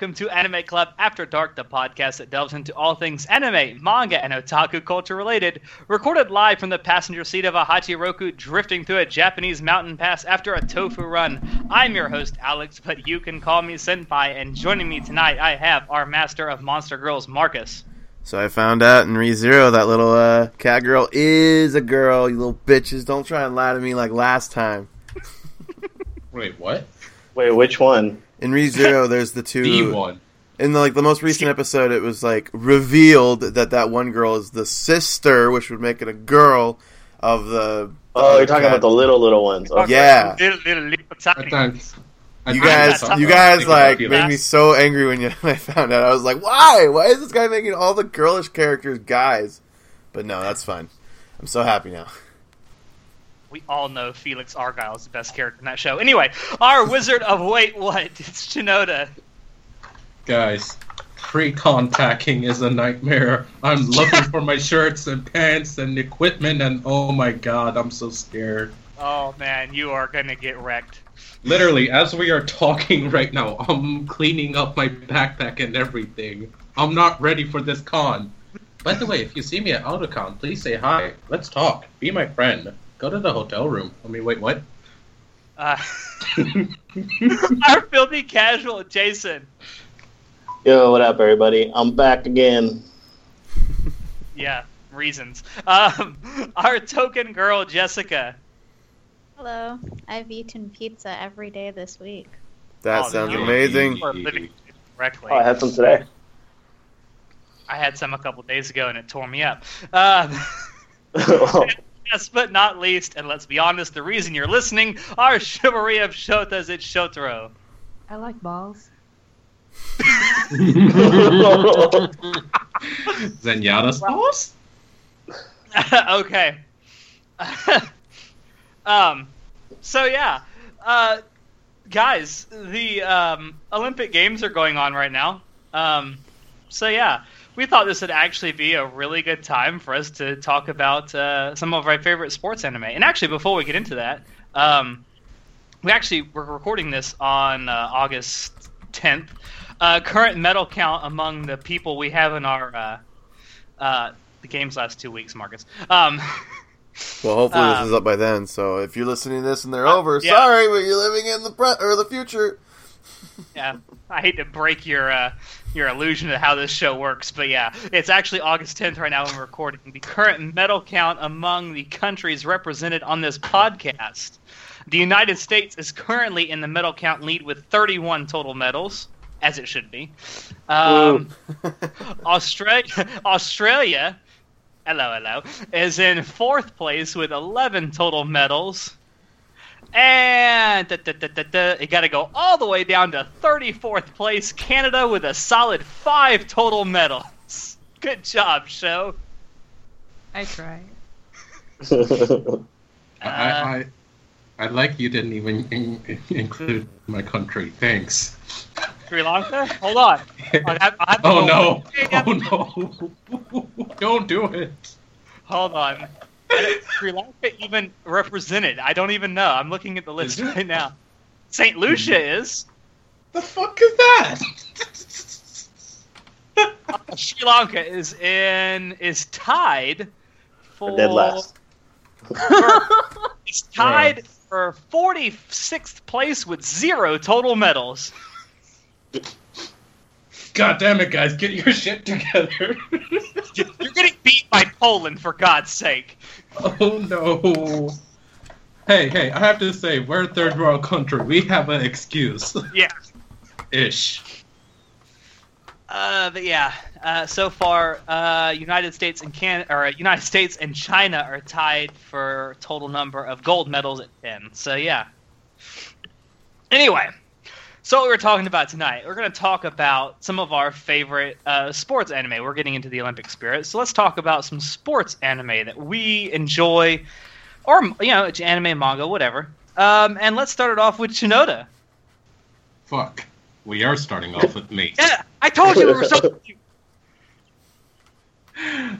and welcome to Anime Club After Dark, the podcast that delves into all things anime, manga, and otaku culture related. Recorded live from the passenger seat of a Hachiroku drifting through a Japanese mountain pass after a tofu run. I'm your host, Alex, but you can call me Senpai, and joining me tonight, I have our master of Monster Girls, Marcus. So I found out in ReZero that little uh, cat girl is a girl. You little bitches! Don't try and lie to me like last time. Wait, what? Wait, which one? In ReZero, there's the two. The one. In the, like the most recent episode, it was like revealed that that one girl is the sister, which would make it a girl of the. Oh, you're talking cat- about the little little ones. Okay. Yeah. Little, little, little, tiny. thought, I You guys, you guys like made me so angry when, you, when I found out. I was like, why? Why is this guy making all the girlish characters guys? But no, that's fine. I'm so happy now. We all know Felix Argyle is the best character in that show. Anyway, our wizard of wait what? It's Shinoda. Guys, pre-contacting is a nightmare. I'm looking for my shirts and pants and equipment, and oh my god, I'm so scared. Oh man, you are gonna get wrecked. Literally, as we are talking right now, I'm cleaning up my backpack and everything. I'm not ready for this con. By the way, if you see me at Otakon, please say hi. Let's talk. Be my friend. Go to the hotel room. I mean, wait, what? Uh, our filthy casual Jason. Yo, what up, everybody? I'm back again. Yeah, reasons. Um, our token girl Jessica. Hello. I've eaten pizza every day this week. That Oh, sounds you- amazing. You are living correctly. Oh, I had some today. I had some a couple days ago and it tore me up. Um, Last but not least, and let's be honest, the reason you're listening, our chivalry of Shotas, it's Shotaro. I like balls. Zenyatta sauce? okay. um, so yeah, uh, guys, the um, Olympic Games are going on right now. Um, so yeah, we thought this would actually be a really good time for us to talk about uh, some of our favorite sports anime. And actually, before we get into that, um, we actually we're recording this on uh, August 10th. Uh, current medal count among the people we have in our uh, uh, the games last two weeks, Marcus. Um, Well, hopefully this Um, is up by then. So if you're listening to this and they're Uh, over, yeah. sorry, but you're living in the pre- or the future. yeah, I hate to break your uh, your illusion of how this show works, but yeah, it's actually August 10th right now when we're recording. The current medal count among the countries represented on this podcast. The United States is currently in the medal count lead with 31 total medals, as it should be. Um, Australia, Australia, hello, hello, is in fourth place with 11 total medals. And da, da, da, da, da, you got to go all the way down to 34th place, Canada, with a solid five total medals. Good job, show. I try. I, I, I like you didn't even in, include my country. Thanks. Sri Lanka? Hold on. I have, I have oh, oh no! Oh no! Don't do it. Hold on. Is Sri Lanka even represented? I don't even know. I'm looking at the list Is it? right now. St. Lucia is. The fuck is that? Sri Lanka is in is tied for Dead last. It's tied for 46th place with zero total medals. God damn it, guys! Get your shit together. You're getting beat by Poland, for God's sake. oh no! Hey, hey! I have to say, we're a third world country. We have an excuse. Yeah. Ish. Uh, but yeah. Uh, so far, uh, United States and Can or uh, United States and China are tied for total number of gold medals at ten. So yeah. Anyway, so what we're talking about tonight, we're going to talk about some of our favorite uh, sports anime. We're getting into the Olympic spirit, so let's talk about some sports anime that we enjoy, or you know, it's anime, manga, whatever. Um, and let's start it off with Shinoda. Fuck. We are starting off with me. Yeah, I told you there was something.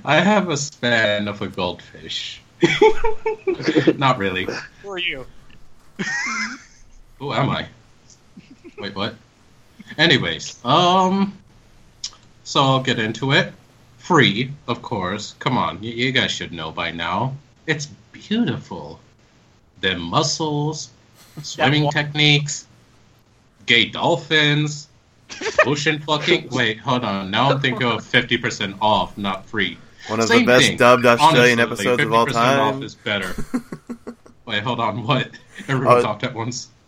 I have a span of a goldfish. Not really. Who are you? Who am I? Wait, what? Anyways, um, so I'll get into it. Free, of course. Come on, you, you guys should know by now. It's beautiful. The muscles, swimming wa- techniques, gay dolphins, ocean fucking. Wait, hold on. Now I'm thinking of fifty percent off, not free. One of Same the best thing. dubbed Australian Honestly, episodes of all 50% time. Off is better. Wait, hold on. What? Everyone Oh, talked at once.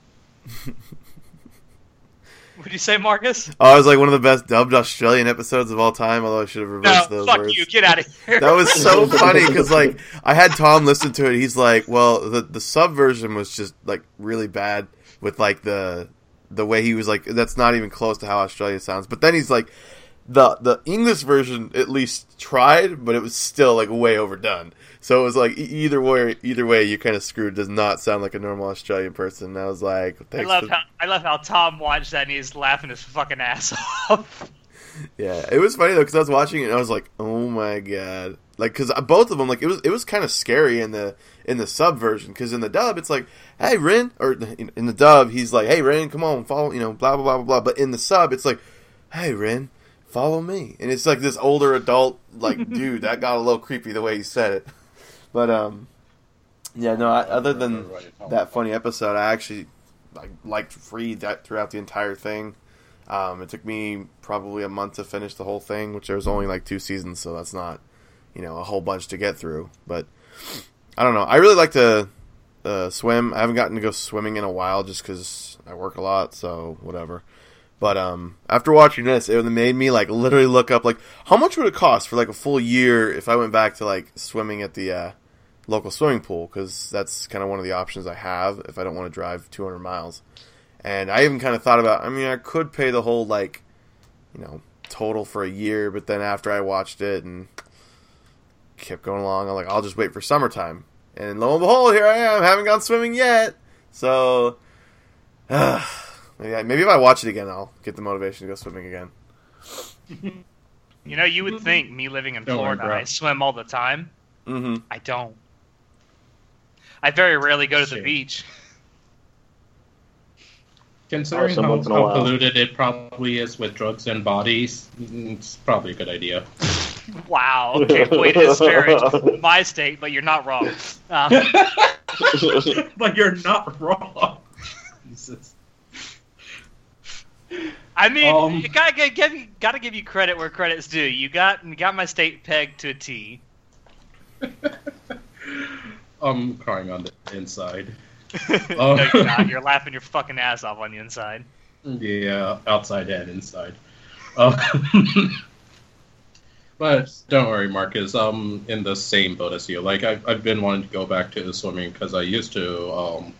Would you say, Marcus? Oh, it was like one of the best dubbed Australian episodes of all time. Although I should have No, reversed those fuck words. you. Get out of here. That was so funny because like I had Tom listen to it. He's like, "Well, the the sub version was just like really bad with like the the way he was like that's not even close to how Australia sounds." But then he's like, the the English version at least tried, but it was still like way overdone. So it was like e- either way, either way, you're kind of screwed. Does not sound like a normal Australian person. And I was like, I love for- how I love how Tom watched that and he's laughing his fucking ass off. Yeah, it was funny though because I was watching it and I was like, "Oh my god!" Like because both of them, like it was it was kind of scary in the in the sub version because in the dub it's like, "Hey Ren," or in, in the dub he's like, "Hey Ren, come on, follow," you know, blah blah blah blah blah. But in the sub it's like, "Hey Ren, follow me," and it's like this older adult like dude that got a little creepy the way he said it. But um, yeah, no. I, other than that funny episode, I actually like liked Free that throughout the entire thing. Um, it took me probably a month to finish the whole thing, which there was only like two seasons, so that's not, you know, a whole bunch to get through. But I don't know. I really like to uh, swim. I haven't gotten to go swimming in a while just because I work a lot, so whatever. But um, after watching this, it made me like literally look up like how much would it cost for like a full year if I went back to like swimming at the uh, local swimming pool because that's kind of one of the options I have if I don't want to drive 200 miles. And I even kind of thought about. I mean, I could pay the whole like, you know, total for a year, but then after I watched it and kept going along, I'm like, I'll just wait for summertime. And lo and behold, here I am, haven't gone swimming yet. So, uh, maybe, maybe if I watch it again, I'll get the motivation to go swimming again. You know, you would think me living in Don't Florida, bro. I swim all the time. hmm I don't. I very rarely go to the Shit. beach. Considering how, once in a how polluted it probably is with drugs and bodies, mm, it's probably a good idea. Wow. Okay, way to disparage my state, but you're not wrong. Um, but you're not wrong. Jesus. I mean, Um, you gotta give you gotta give you credit where credit's due. You got you got my state pegged to a T. I'm crying on the inside. no, you're not. You're laughing your fucking ass off on the inside. Yeah, outside and inside. Uh, but don't worry, Marcus. I'm in the same boat as you. Like I've, I've been wanting to go back to swimming because I used to um,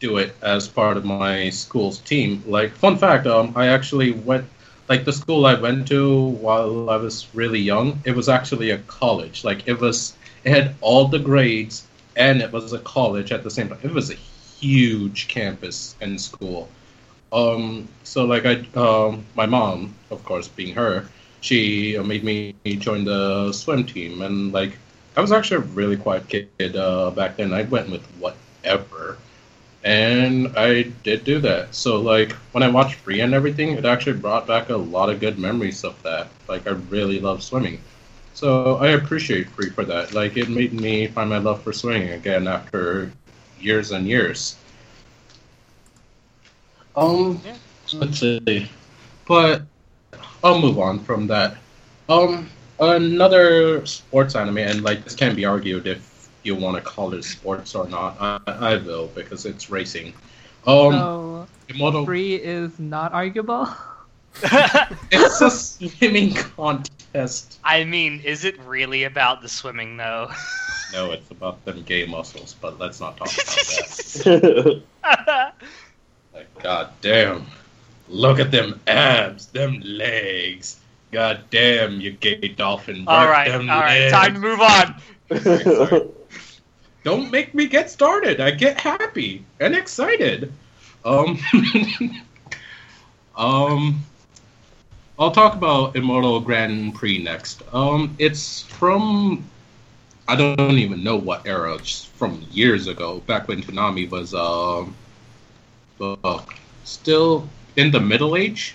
do it as part of my school's team. Like fun fact, um, I actually went. Like the school I went to while I was really young, it was actually a college. Like it was, it had all the grades, and it was a college at the same time. It was a huge campus and school. Um, so like I, um, my mom, of course, being her, she uh, made me join the swim team, and like I was actually a really quiet kid uh, back then. I went with whatever, and I did do that. So like when I watched Free and everything, it actually brought back a lot of good memories of that. Like I really love swimming. So I appreciate Free for that. Like it made me find my love for swimming again after years and years. Um, Yeah. let's see. But I'll move on from that. Um, another sports anime, and like this can be argued if you want to call it sports or not. I, I will because it's racing. Um, so Immortal- free is not arguable. it's a swimming contest. I mean, is it really about the swimming though? No, it's about them gay muscles, but let's not talk about that. Like, God damn. Look at them abs, them legs. God damn, you gay dolphin. all Work right, all them right, legs. time to move on. Don't make me get started. I get happy and excited. Um, um, I'll talk about Immortal Grand Prix next. Um, it's from I don't even know what era. It's from years ago, back when Toonami was um, uh, still in the middle age,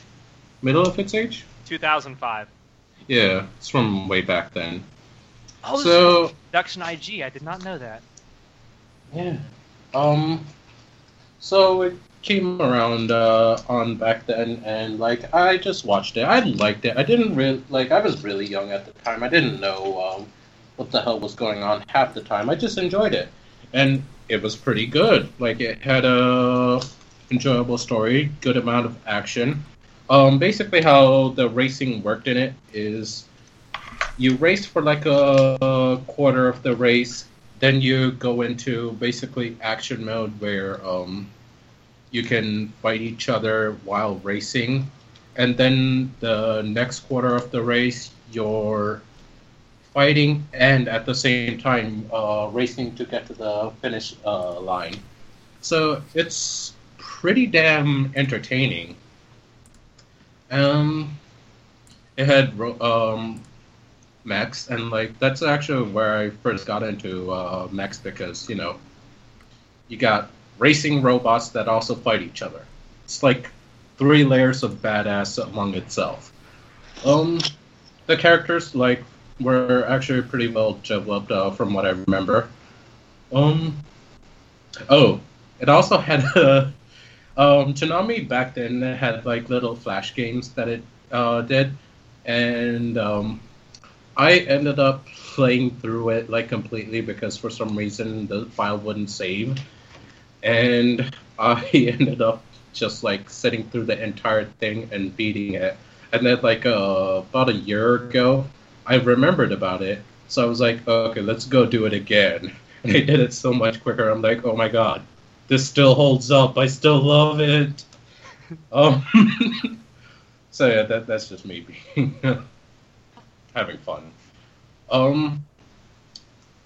middle of its age. 2005. Yeah, it's from way back then. Oh, this So- is Production IG. I did not know that. Yeah. Um. So it came around uh, on back then, and like I just watched it. I liked it. I didn't really like. I was really young at the time. I didn't know um, what the hell was going on half the time. I just enjoyed it, and it was pretty good. Like it had a enjoyable story, good amount of action. Um, basically, how the racing worked in it is you race for like a quarter of the race, then you go into basically action mode where um, you can fight each other while racing, and then the next quarter of the race you're fighting and at the same time uh, racing to get to the finish uh, line. So it's pretty damn entertaining. Um, it had um, mechs, and like that's actually where I first got into uh, mechs because you know you got racing robots that also fight each other. It's like three layers of badass among itself. Um, the characters like were actually pretty well developed uh, from what I remember. Um, oh, it also had a um, Toonami back then had like little flash games that it uh, did, and um, I ended up playing through it like completely because for some reason the file wouldn't save, and I ended up just like sitting through the entire thing and beating it. And then like uh, about a year ago, I remembered about it, so I was like, okay, let's go do it again. And I did it so much quicker. I'm like, oh my god, this still holds up. I still love it. Um, so yeah, that that's just me being having fun. Um,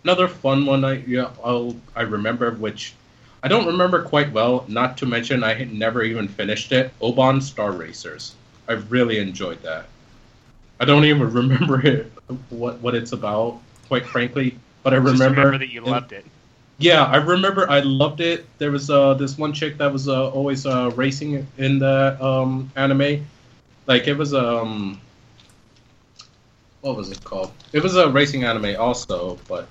another fun one I yeah I'll I remember which I don't remember quite well. Not to mention I had never even finished it. Oban Star Racers. I really enjoyed that. I don't even remember it, what what it's about, quite frankly. But I remember, remember that you it- loved it. yeah, I remember. I loved it. There was uh, this one chick that was uh, always uh, racing in the um, anime. Like it was um, what was it called? It was a racing anime also, but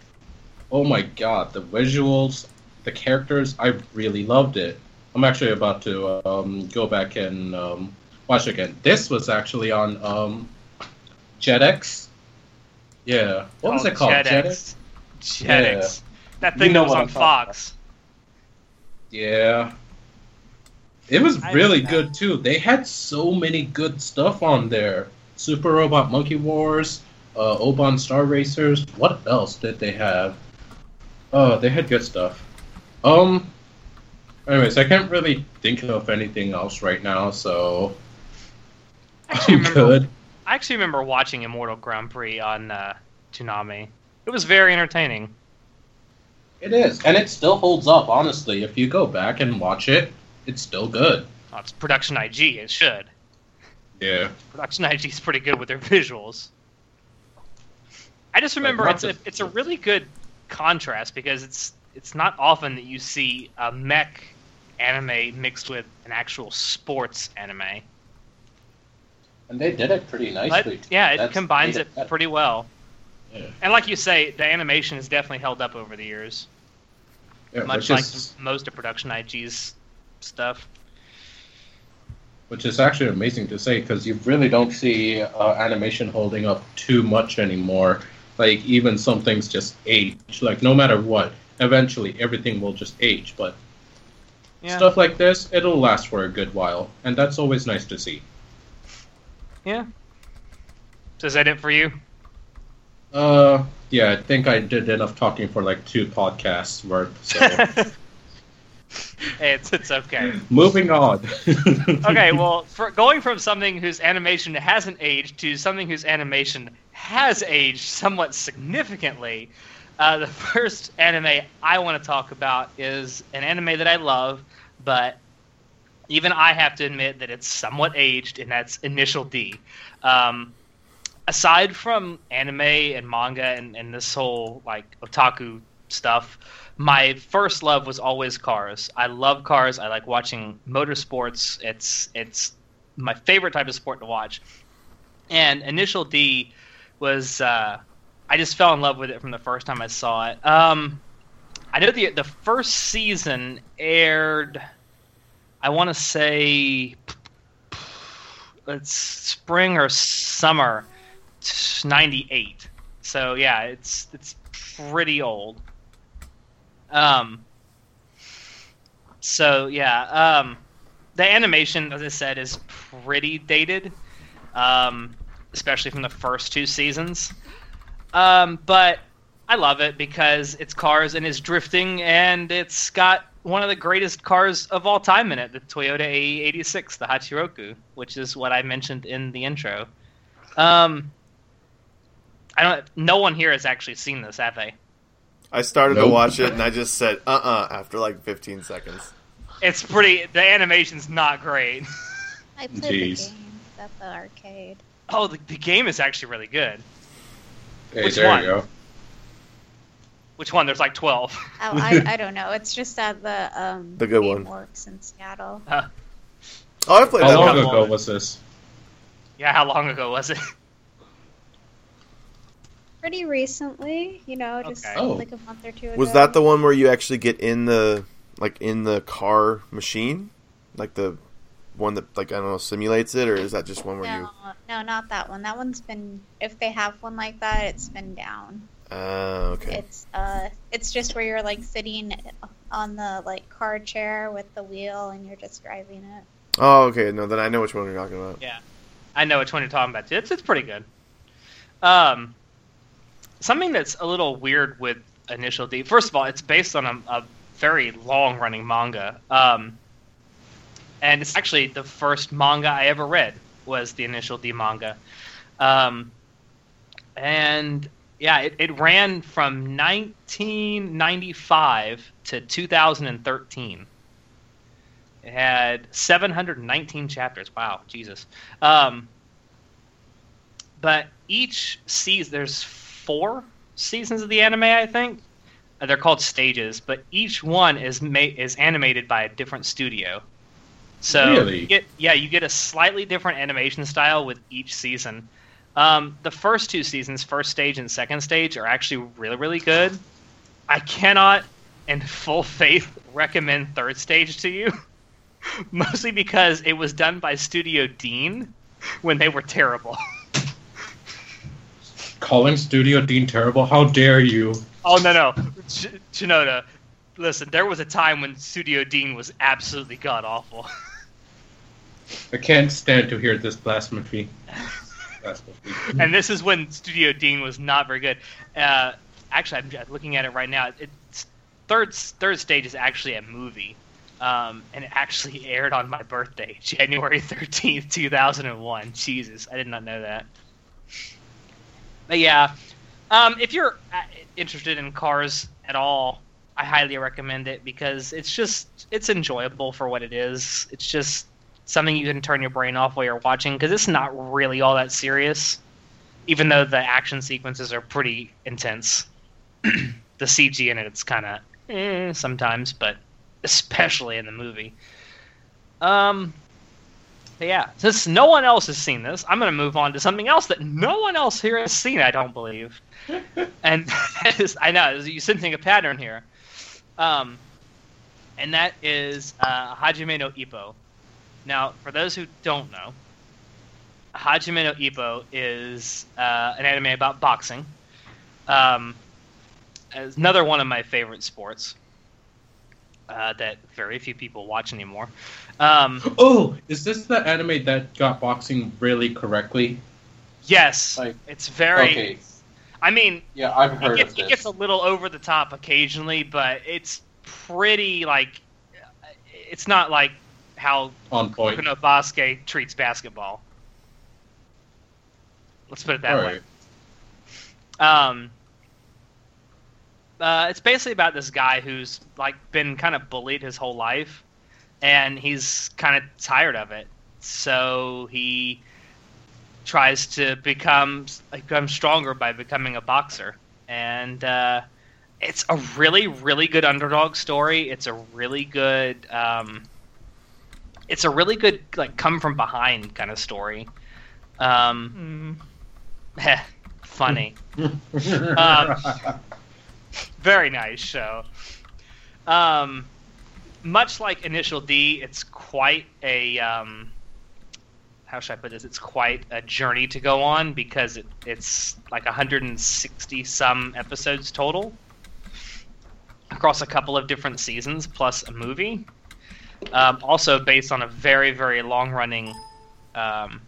oh my god, the visuals, the characters, I really loved it. I'm actually about to um, go back and um, watch it again. This was actually on um, Jetix. Yeah, what was Oh, it called? Jetix. Jetix. That You thing know that was on I'm Fox. Yeah. It was I really good too. They had so many good stuff on there. Super Robot Monkey Wars, uh, Oban Star Racers. What else did they have? Oh, they had good stuff. Um. Anyways, I can't really think of anything else right now, so I actually I'm remember. good. I actually remember watching Immortal Grand Prix on uh, Toonami. It was very entertaining. It is, and it still holds up. Honestly, if you go back and watch it, it's still good. Oh, it's Production IG. It should. Yeah. Production IG is pretty good with their visuals. I just remember not it's a it's a really good contrast because it's it's not often that you see a mech anime mixed with an actual sports anime. And they did it pretty But, nicely. too. yeah, it That's combines it better. pretty well. Yeah. And like you say, the animation has definitely held up over the years, Yeah, much like is- most of Production IG's stuff. which is actually amazing to say because you really don't see uh, animation holding up too much anymore. Like even some things just age. Like no matter what, eventually everything will just age. But Yeah. stuff like this, it'll last for a good while, and that's always nice to see. Yeah. So is that it for you? Uh, yeah, I think I did enough talking for like two podcasts worth. So Hey, it's it's okay. moving on. Okay, well, for going from something whose animation hasn't aged to something whose animation has aged somewhat significantly, uh, the first anime I want to talk about is an anime that I love, but even I have to admit that it's somewhat aged, and that's Initial D. Um, aside from anime and manga and, and this whole like otaku stuff. My first love was always cars. I love cars. I like watching motorsports. It's it's my favorite type of sport to watch. And Initial D was uh, I just fell in love with it from the first time I saw it. Um, I know the the first season aired. I want to say it's spring or summer '98. So yeah, it's it's pretty old. Um. So yeah, um, the animation, as I said, is pretty dated, um, especially from the first two seasons. Um, but I love it because it's cars and it's drifting and it's got one of the greatest cars of all time in it, the Toyota AE86, the Hachiroku, which is what I mentioned in the intro. Um, I don't. No one here has actually seen this, have they? I started to watch it and I just said uh uh after like 15 seconds. It's pretty. The animation's not great. I played Jeez. the games at the arcade. Oh, the, the game is actually really good. Hey, Which there one? you go. Which one? There's like twelve. Oh, I, I don't know. It's just at the um The good one. Works in Seattle. Oh, I played How that long one. couple ago of- was this? Yeah, how long ago was it? Pretty recently, you know, just Okay. Oh. like a month or two ago. Was that the one where you actually get in the like in the car machine, like the one that like I don't know simulates it, or is that just one where you? No, no, not that one. That one's been. If they have one like that, it's been down. Ah, okay. It's uh, it's just where you're like sitting on the like car chair with the wheel and you're just driving it. Oh, okay. No, then I know which one you're talking about. Yeah, I know which one you're talking about. It's it's pretty good. Um, something that's a little weird with Initial D. First of all, it's based on a, a very long running manga. Um, and it's actually the first manga I ever read was the Initial D manga. Um, and yeah, it, it ran from 1995 to 2013. It had 719 chapters. Wow, Jesus. Um, but each season, there's four seasons of the anime, I think. Uh, They're called stages, but each one is ma- is animated by a different studio. So Really? you get yeah, you get a slightly different animation style with each season. Um, the first two seasons, first stage and second stage, are actually really really good. I cannot, in full faith, recommend third stage to you, mostly because it was done by Studio Dean when they were terrible. Calling Studio Dean terrible? How dare you? Oh no no, Ch- Shinoda, listen. There was a time when Studio Dean was absolutely god awful. I can't stand to hear this blasphemy. blasphemy. and this is when Studio Dean was not very good. Uh, actually, I'm looking at it right now. It's third third stage is actually a movie, um, and it actually aired on my birthday, January thirteenth, two thousand and one. Jesus, I did not know that. But yeah, um, if you're uh, interested in cars at all, I highly recommend it because it's just it's enjoyable for what it is. It's just something you can turn your brain off while you're watching because it's not really all that serious, even though the action sequences are pretty intense. the CG in it, it's kind of eh, sometimes, but especially in the movie. Um, yeah, since no one else has seen this, I'm going to move on to something else that no one else here has seen. I don't believe, and is, I know you're sensing a pattern here. Um, and that is uh, Hajime no Ippo. Now, for those who don't know, Hajime no Ippo is uh, an anime about boxing. Um, it's another one of my favorite sports uh, that very few people watch anymore. Um, Oh, is this the anime that got boxing really correctly? yes, Like, it's very. okay, I mean, yeah, I've it heard gets, of it gets a little over the top occasionally, but it's pretty like. It's not like how On point. Basque treats basketball. Let's put it that All way. right. Um, uh, it's basically about this guy who's like been kind of bullied his whole life, and he's kind of tired of it. So he tries to become become stronger by becoming a boxer, and uh, it's a really really good underdog story. It's a really good um, it's a really good like come from behind kind of story. Um, Mm. funny. Um, very nice show. Um, much like Initial D, it's quite a um, how should I put this? It's quite a journey to go on because it, it's like 160 some episodes total across a couple of different seasons plus a movie. Um, also based on a very very long running um,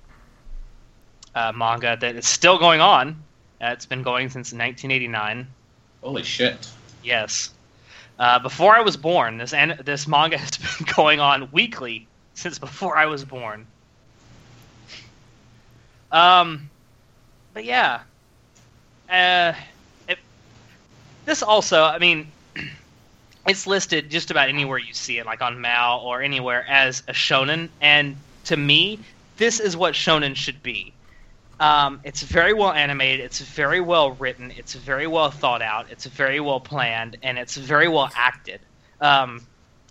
uh, manga that is still going on. Uh, it's been going since 1989. Holy shit. Yes. Uh, before I was born, this an- this manga has been going on weekly since before I was born. Um, but yeah, uh, it, this also, I mean, it's listed just about anywhere you see it, like on Mal or anywhere, as a shonen, and to me, this is what shonen should be. Um, it's very well animated. It's very well written. It's very well thought out. It's very well planned, and it's very well acted. Um,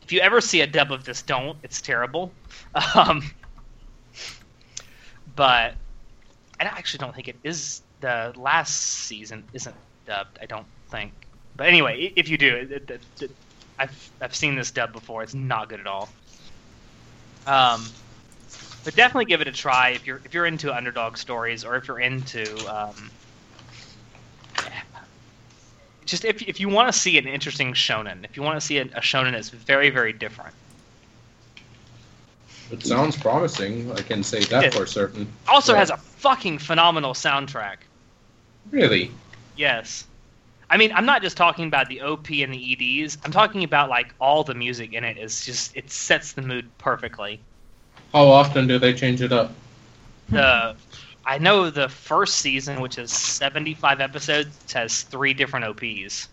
if you ever see a dub of this, don't. It's terrible. Um, but I actually don't think it is. The last season isn't dubbed. I don't think. But anyway, if you do, it, it, it, I've I've seen this dub before. It's not good at all. Um, but definitely give it a try if you're if you're into underdog stories or if you're into um, just if if you want to see an interesting shonen, if you want to see a, a shonen that's very very different. It sounds promising. I can say that Yeah. for certain. Also Yeah. has a fucking phenomenal soundtrack. Really? Yes. I mean, I'm not just talking about the OP and the EDs. I'm talking about like all the music in it is just it sets the mood perfectly. How often do they change it up? The I know the first season, which is 75 episodes, has three different OPs.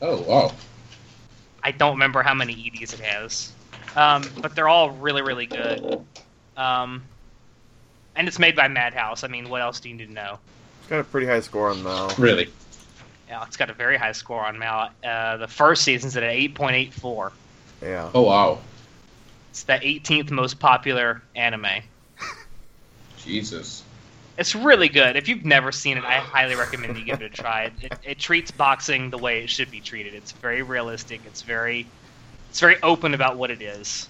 Oh, wow. I don't remember how many EDs it has, um, but they're all really, really good. Um, and it's made by Madhouse. I mean, what else do you need to know? It's got a pretty high score on Mal. Really? Yeah, it's got a very high score on Mal. Uh, the first season's at an 8.84. Yeah. Oh, wow. It's the 18th most popular anime. Jesus. It's really good. If you've never seen it, I highly recommend you give it a try. It, it, it treats boxing the way it should be treated. It's very realistic. It's very, it's very open about what it is.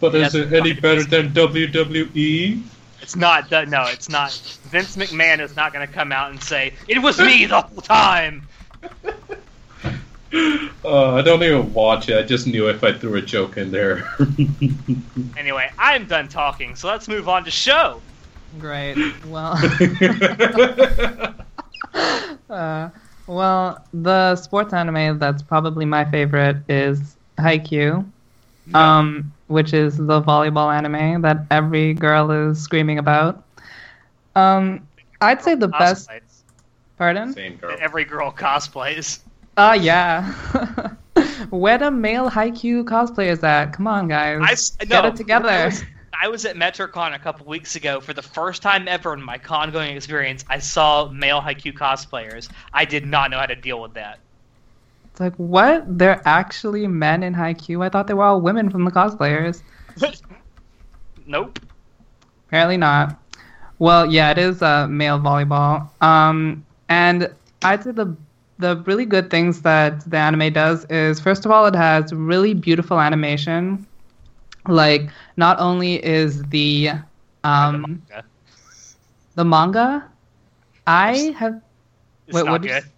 But is is it it any any better than WWE? It's not. the- No, it's not. Vince McMahon is not going to come out and say it was me the whole time. Uh, I don't even watch it. I just knew if I threw a joke in there. Anyway, I'm done talking, so let's move on to show. Great. Well, uh, well, the sports anime that's probably my favorite is Haikyuu, um, which is the volleyball anime that every girl is screaming about. Um, I'd say the best. Pardon? Same girl. Every girl cosplays. Ah, yeah. Where the male Haikyuu is at? Come on, guys. I s- Get it together. I was, I was at MetroCon a couple weeks ago for the first time ever in my con going experience. I saw male Haikyuu cosplayers. I did not know how to deal with that. It's like, what? They're actually men in Haikyuu? I thought they were all women from the cosplayers. nope. Apparently not. Well, yeah, it is uh, male volleyball. Um, and I'd say the the really good things that the anime does is first of all, it has really beautiful animation. Like, not only is the um, manga. the manga, I have It's wait, what did you good.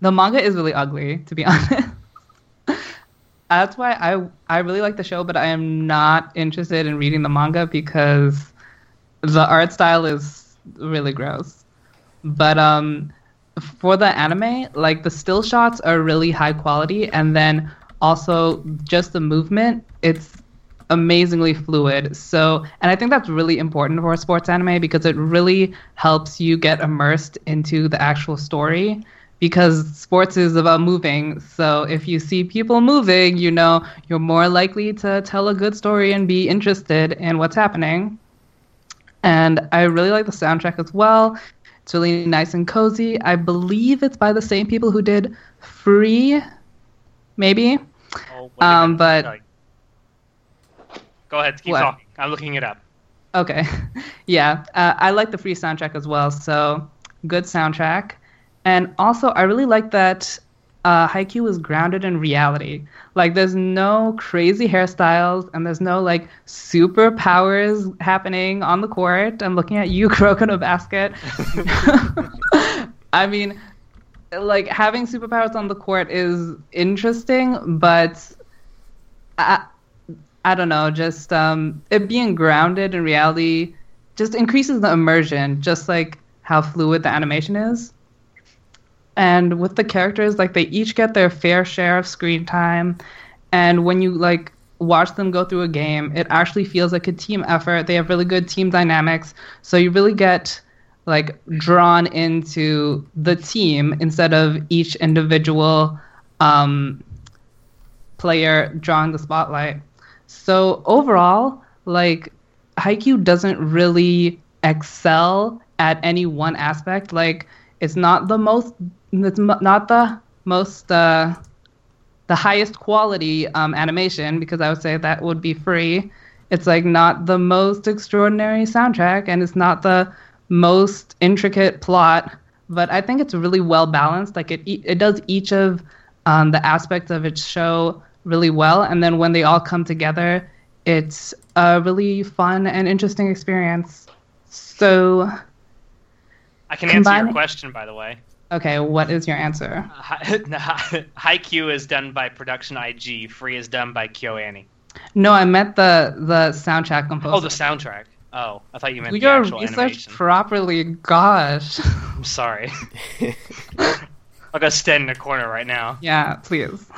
The manga is really ugly, to be honest. That's why I I really like the show, but I am not interested in reading the manga because the art style is really gross. But um, for the anime, like the still shots are really high quality, and then also just the movement, it's amazingly fluid. So, and I think that's really important for a sports anime because it really helps you get immersed into the actual story. Because sports is about moving, so if you see people moving, you know you're more likely to tell a good story and be interested in what's happening. And I really like the soundtrack as well. It's really nice and cozy. I believe it's by the same people who did Free, maybe. Oh, Um, but- Sorry. go ahead, keep What? talking. I'm looking it up. Okay. yeah, uh, I like the free soundtrack as well. So good soundtrack, and also I really like that uh, Haikyuu is grounded in reality. Like there's no crazy hairstyles and there's no like superpowers happening on the court. I'm looking at you, Kuroko Basket. I mean, like having superpowers on the court is interesting, but I, I don't know, just um, it being grounded in reality just increases the immersion, just like how fluid the animation is. And with the characters, like they each get their fair share of screen time, and when you like watch them go through a game, it actually feels like a team effort. They have really good team dynamics, so you really get like drawn into the team instead of each individual um, player drawing the spotlight. So overall, like Haikyuu doesn't really excel at any one aspect. Like it's not the most, it's not the most, uh, the highest quality um, animation because I would say that would be free. It's like not the most extraordinary soundtrack, and it's not the most intricate plot. But I think it's really well balanced. Like it, it does each of um, the aspects of its show really well, and then when they all come together, it's a really fun and interesting experience. So, I can answer your question, by the way. okay, what is your answer? Haikyuu is done by Production IG. Free is done by KyoAni. No, I meant the the soundtrack composer. Oh, the soundtrack. Oh, I thought you meant Do the your actual research animation. properly. Gosh. I'm sorry. I'll go stand in the corner right now. yeah, please.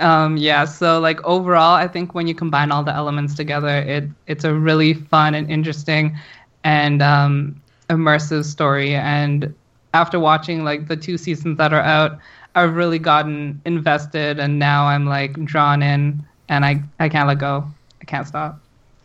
um, yeah, so like overall, I think when you combine all the elements together, it it's a really fun and interesting and um, immersive story. And after watching like the two seasons that are out, I've really gotten invested, and now I'm like drawn in, and I I can't let go. I can't stop.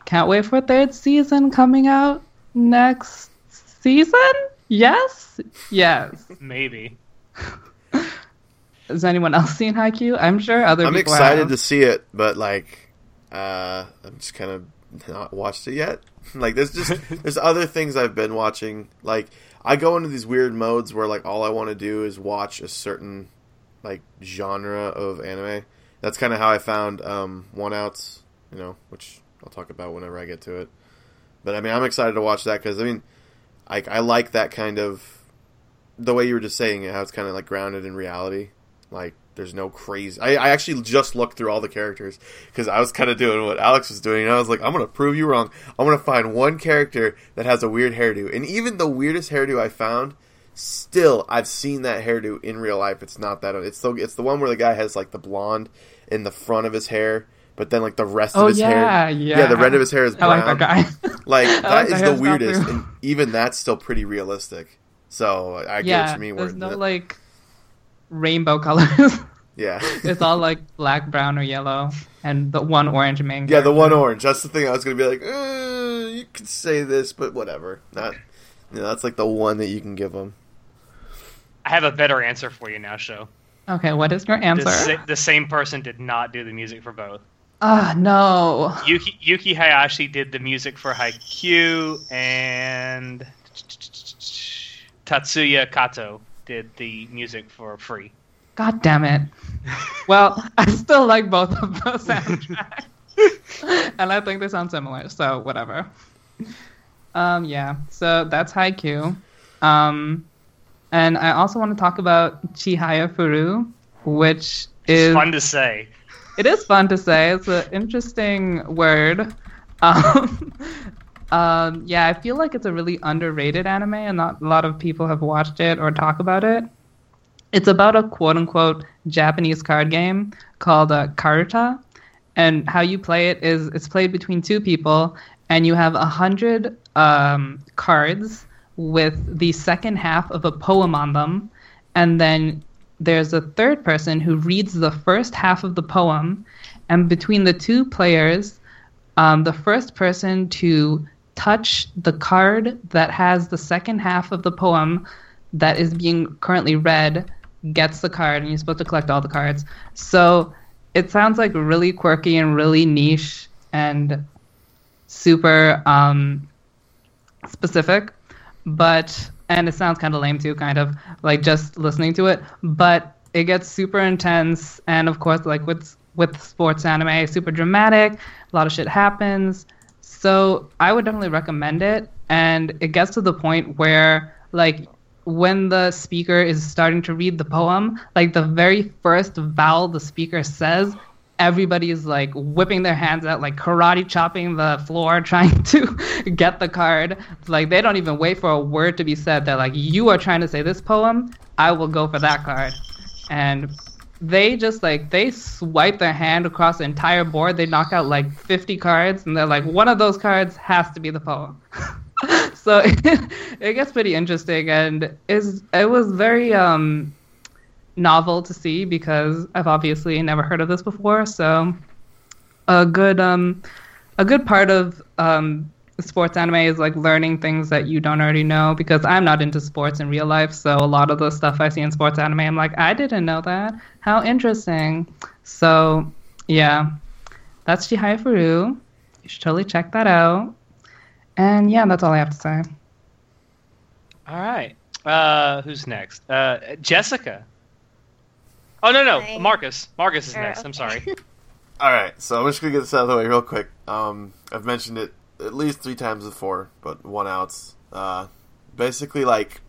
Can't wait for a third season coming out next season. Yes, yes. Maybe. Has anyone else seen Haikyuu? I'm sure other I'm people excited have. to see it, but like, uh, I'm just kind of not watched it yet. Like, there's just there's other things I've been watching. Like, I go into these weird modes where like all I want to do is watch a certain like genre of anime. That's kind of how I found um, One Outs, you know, which I'll talk about whenever I get to it. But I mean, I'm excited to watch that because I mean, I I like that kind of the way you were just saying it, how it's kind of like grounded in reality. Like there's no crazy. I, I actually just looked through all the characters because I was kind of doing what Alex was doing, and I was like, I'm gonna prove you wrong. I'm gonna find one character that has a weird hairdo, and even the weirdest hairdo I found, still I've seen that hairdo in real life. It's not that. It's the it's the one where the guy has like the blonde in the front of his hair, but then like the rest Oh of his yeah, hair, yeah. yeah, the red of his hair is I brown. like that guy. Like I that like is the weirdest, and even that's still pretty realistic. So I get yeah, what you mean. Where there's no the- like rainbow colors. yeah, it's all like black, brown, or yellow, and the one orange main. yeah, the one orange. That's the thing. I was gonna be like, uh, you could say this, but whatever. Not, you know, that's like the one that you can give them. I have a better answer for you now, show. Okay, what is your The, answer? sa- the same person did not do the music for both. Ah, no. Yuki, Yuki Hayashi did the music for Haikyuu, and Tatsuya Kato did the music for Free. God damn it. Well, I still like both of those soundtracks. and I think they sound similar, so whatever. Um, yeah, so that's Haikyuu. Um, and I also want to talk about Chihaya Furu, which It's is fun to say. it is fun to say. It's an interesting word. Um, um, yeah, I feel like it's a really underrated anime, and not a lot of people have watched it or talk about it. It's about a quote unquote Japanese card game called uh, Karuta, and how you play it is it's played between two people, and you have a hundred um, cards with the second half of a poem on them, and then there's a third person who reads the first half of the poem, and between the two players, um, the first person to touch the card that has the second half of the poem that is being currently read gets the card, and you're supposed to collect all the cards. So it sounds like really quirky and really niche and super um, specific, but and it sounds kind of lame too, kind of like just listening to it. But it gets super intense, and of course, like with with sports anime, super dramatic. A lot of shit happens. So I would definitely recommend it, and it gets to the point where like when the speaker is starting to read the poem, like the very first vowel the speaker says, everybody is like whipping their hands out, like karate chopping the floor, trying to get the card. Like they don't even wait for a word to be said. They're like, "You are trying to say this poem, I will go for that card," and they just like they swipe their hand across the entire board. They knock out like 50 cards, and they're like, "One of those cards has to be the poem." so it, it gets pretty interesting, and is it was very um novel to see because I've obviously never heard of this before. So a good um a good part of um sports anime is like learning things that you don't already know because I'm not into sports in real life. So a lot of the stuff I see in sports anime, I'm like, I didn't know that. How interesting. So yeah, that's Chihayafuru. You should totally check that out. And yeah, that's all I have to say. All right. Uh, who's next? Uh, Jessica. Oh no no, Hi. Marcus. Marcus is Or- next. I'm sorry. All right, so I'm just gonna get this out of the way real quick. Um, I've mentioned it at least three times before, but one outs. Uh, basically, like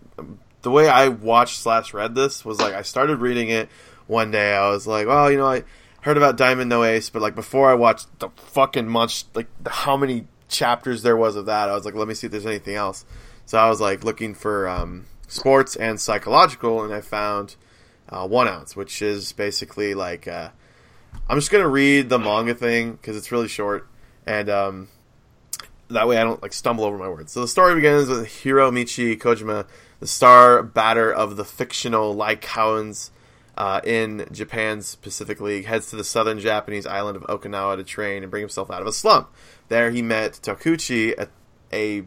the way I watched slash read this was like I started reading it one day. I was like, well, you know, I heard about Diamond No Ace, but like before I watched the fucking much like how many chapters there was of that, I was like, let me see if there's anything else. So I was like looking for um, sports and psychological, and I found uh, one outs, which is basically like. Uh, I'm just gonna read the manga thing because it's really short, and um, that way I don't like stumble over my words. So the story begins with Hiromichi Kojima, the star batter of the fictional Lycaons uh, in Japan's Pacific League, heads to the southern Japanese island of Okinawa to train and bring himself out of a slump. There he met Tokuchi, a, a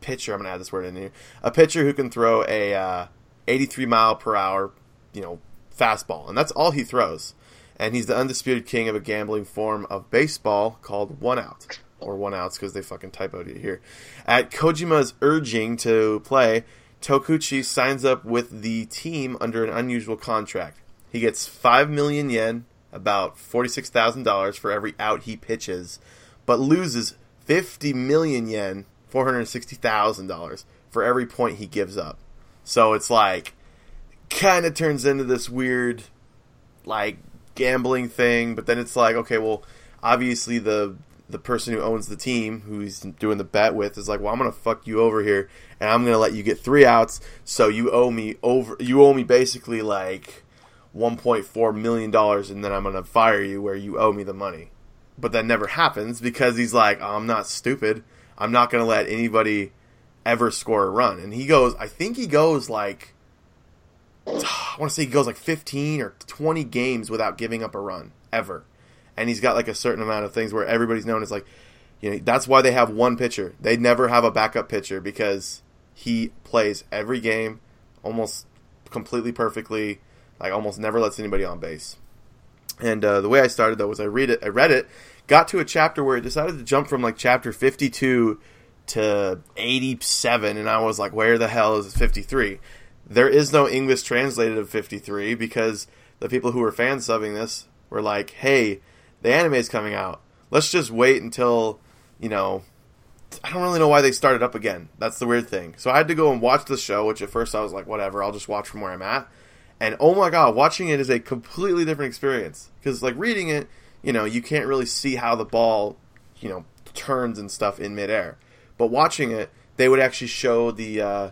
pitcher. I'm gonna add this word in here. A pitcher who can throw a uh, 83 mile per hour, you know, fastball, and that's all he throws and he's the undisputed king of a gambling form of baseball called one out or one outs because they fucking typoed it here. At Kojima's urging to play, Tokuchi signs up with the team under an unusual contract. He gets five million yen, about forty-six thousand dollars for every out he pitches, but loses fifty million yen, four hundred sixty thousand dollars for every point he gives up. So it's like kind of turns into this weird like gambling thing, but then it's like, okay, well, obviously the the person who owns the team, who he's doing the bet with, is like, well, I'm gonna fuck you over here, and I'm gonna let you get three outs, so you owe me over, you owe me basically like 1.4 million dollars, and then I'm gonna fire you where you owe me the money. But that never happens because he's like, oh, I'm not stupid. I'm not gonna let anybody ever score a run, and he goes, I think he goes like I want to say he goes like 15 or 20 games without giving up a run ever. And he's got like a certain amount of things where everybody's known as like, you know, that's why they have one pitcher. They never have a backup pitcher because he plays every game almost completely perfectly, like almost never lets anybody on base. And uh, the way I started though was I read it, I read it, got to a chapter where it decided to jump from like chapter 52 to 87, and I was like, where the hell is 53? there is no English translated of 53 because the people who were fan subbing this were like, hey, the anime is coming out. Let's just wait until, you know, I don't really know why they started up again. That's the weird thing. So I had to go and watch the show, which at first I was like, whatever, I'll just watch from where I'm at. And oh my god, watching it is a completely different experience. Because, like, reading it, you know, you can't really see how the ball, you know, turns and stuff in midair. But watching it, they would actually show the, uh,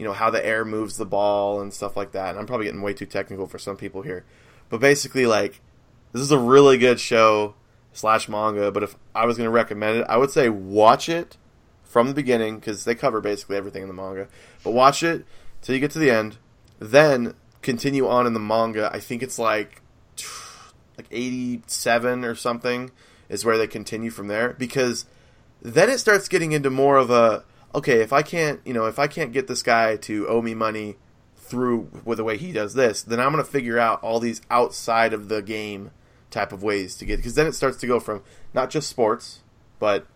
you know how the air moves the ball and stuff like that. And I'm probably getting way too technical for some people here, but basically, like this is a really good show slash manga. But if I was going to recommend it, I would say watch it from the beginning because they cover basically everything in the manga. But watch it till you get to the end, then continue on in the manga. I think it's like like 87 or something is where they continue from there because then it starts getting into more of a okay, if I can't, you know, if I can't get this guy to owe me money through with the way he does this, then I'm going to figure out all these outside of the game type of ways to get because then it starts to go from not just sports, but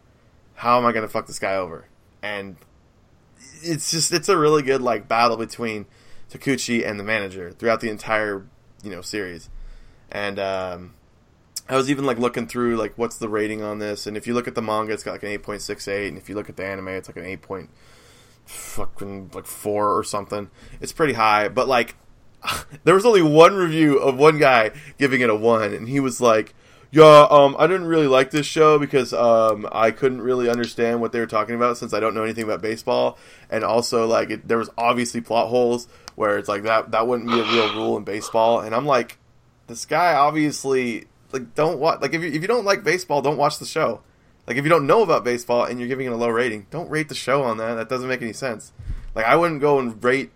how am I going to fuck this guy over? And it's just it's a really good like battle between Tokuchi and the manager throughout the entire you know series. And um, I was even like looking through like what's the rating on this, and if you look at the manga, it's got like an eight point six eight, and if you look at the anime, it's like an eight point fucking like four or something. It's pretty high, but like there was only one review of one guy giving it a one, and he was like, "Yeah, um, I didn't really like this show because um, I couldn't really understand what they were talking about since I don't know anything about baseball, and also like it, there was obviously plot holes where it's like that that wouldn't be a real rule in baseball." And I'm like, this guy obviously like don't watch like if you, if you don't like baseball, don't watch the show. Like if you don't know about baseball and you're giving it a low rating, don't rate the show on that. That doesn't make any sense. Like I wouldn't go and rate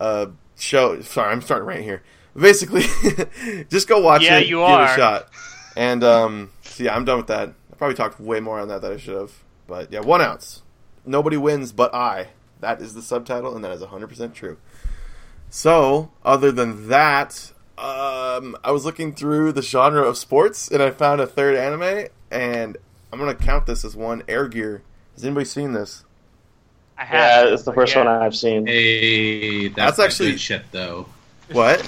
a show. Sorry, I'm starting right here. Basically, just go watch Yeah, it. you give are. it a shot. And um, so yeah, I'm done with that. I probably talked way more on that than I should have. But yeah, one outs. Nobody wins but I. That is the subtitle, and that is 100% true. So, other than that, um, I was looking through the genre of sports, and I found a third anime, and I'm gonna count this as one. Air Gear. Has anybody seen this? I Yeah, it's the first Yeah. one I've seen. Hey, that's, That's actually- good shit though. What?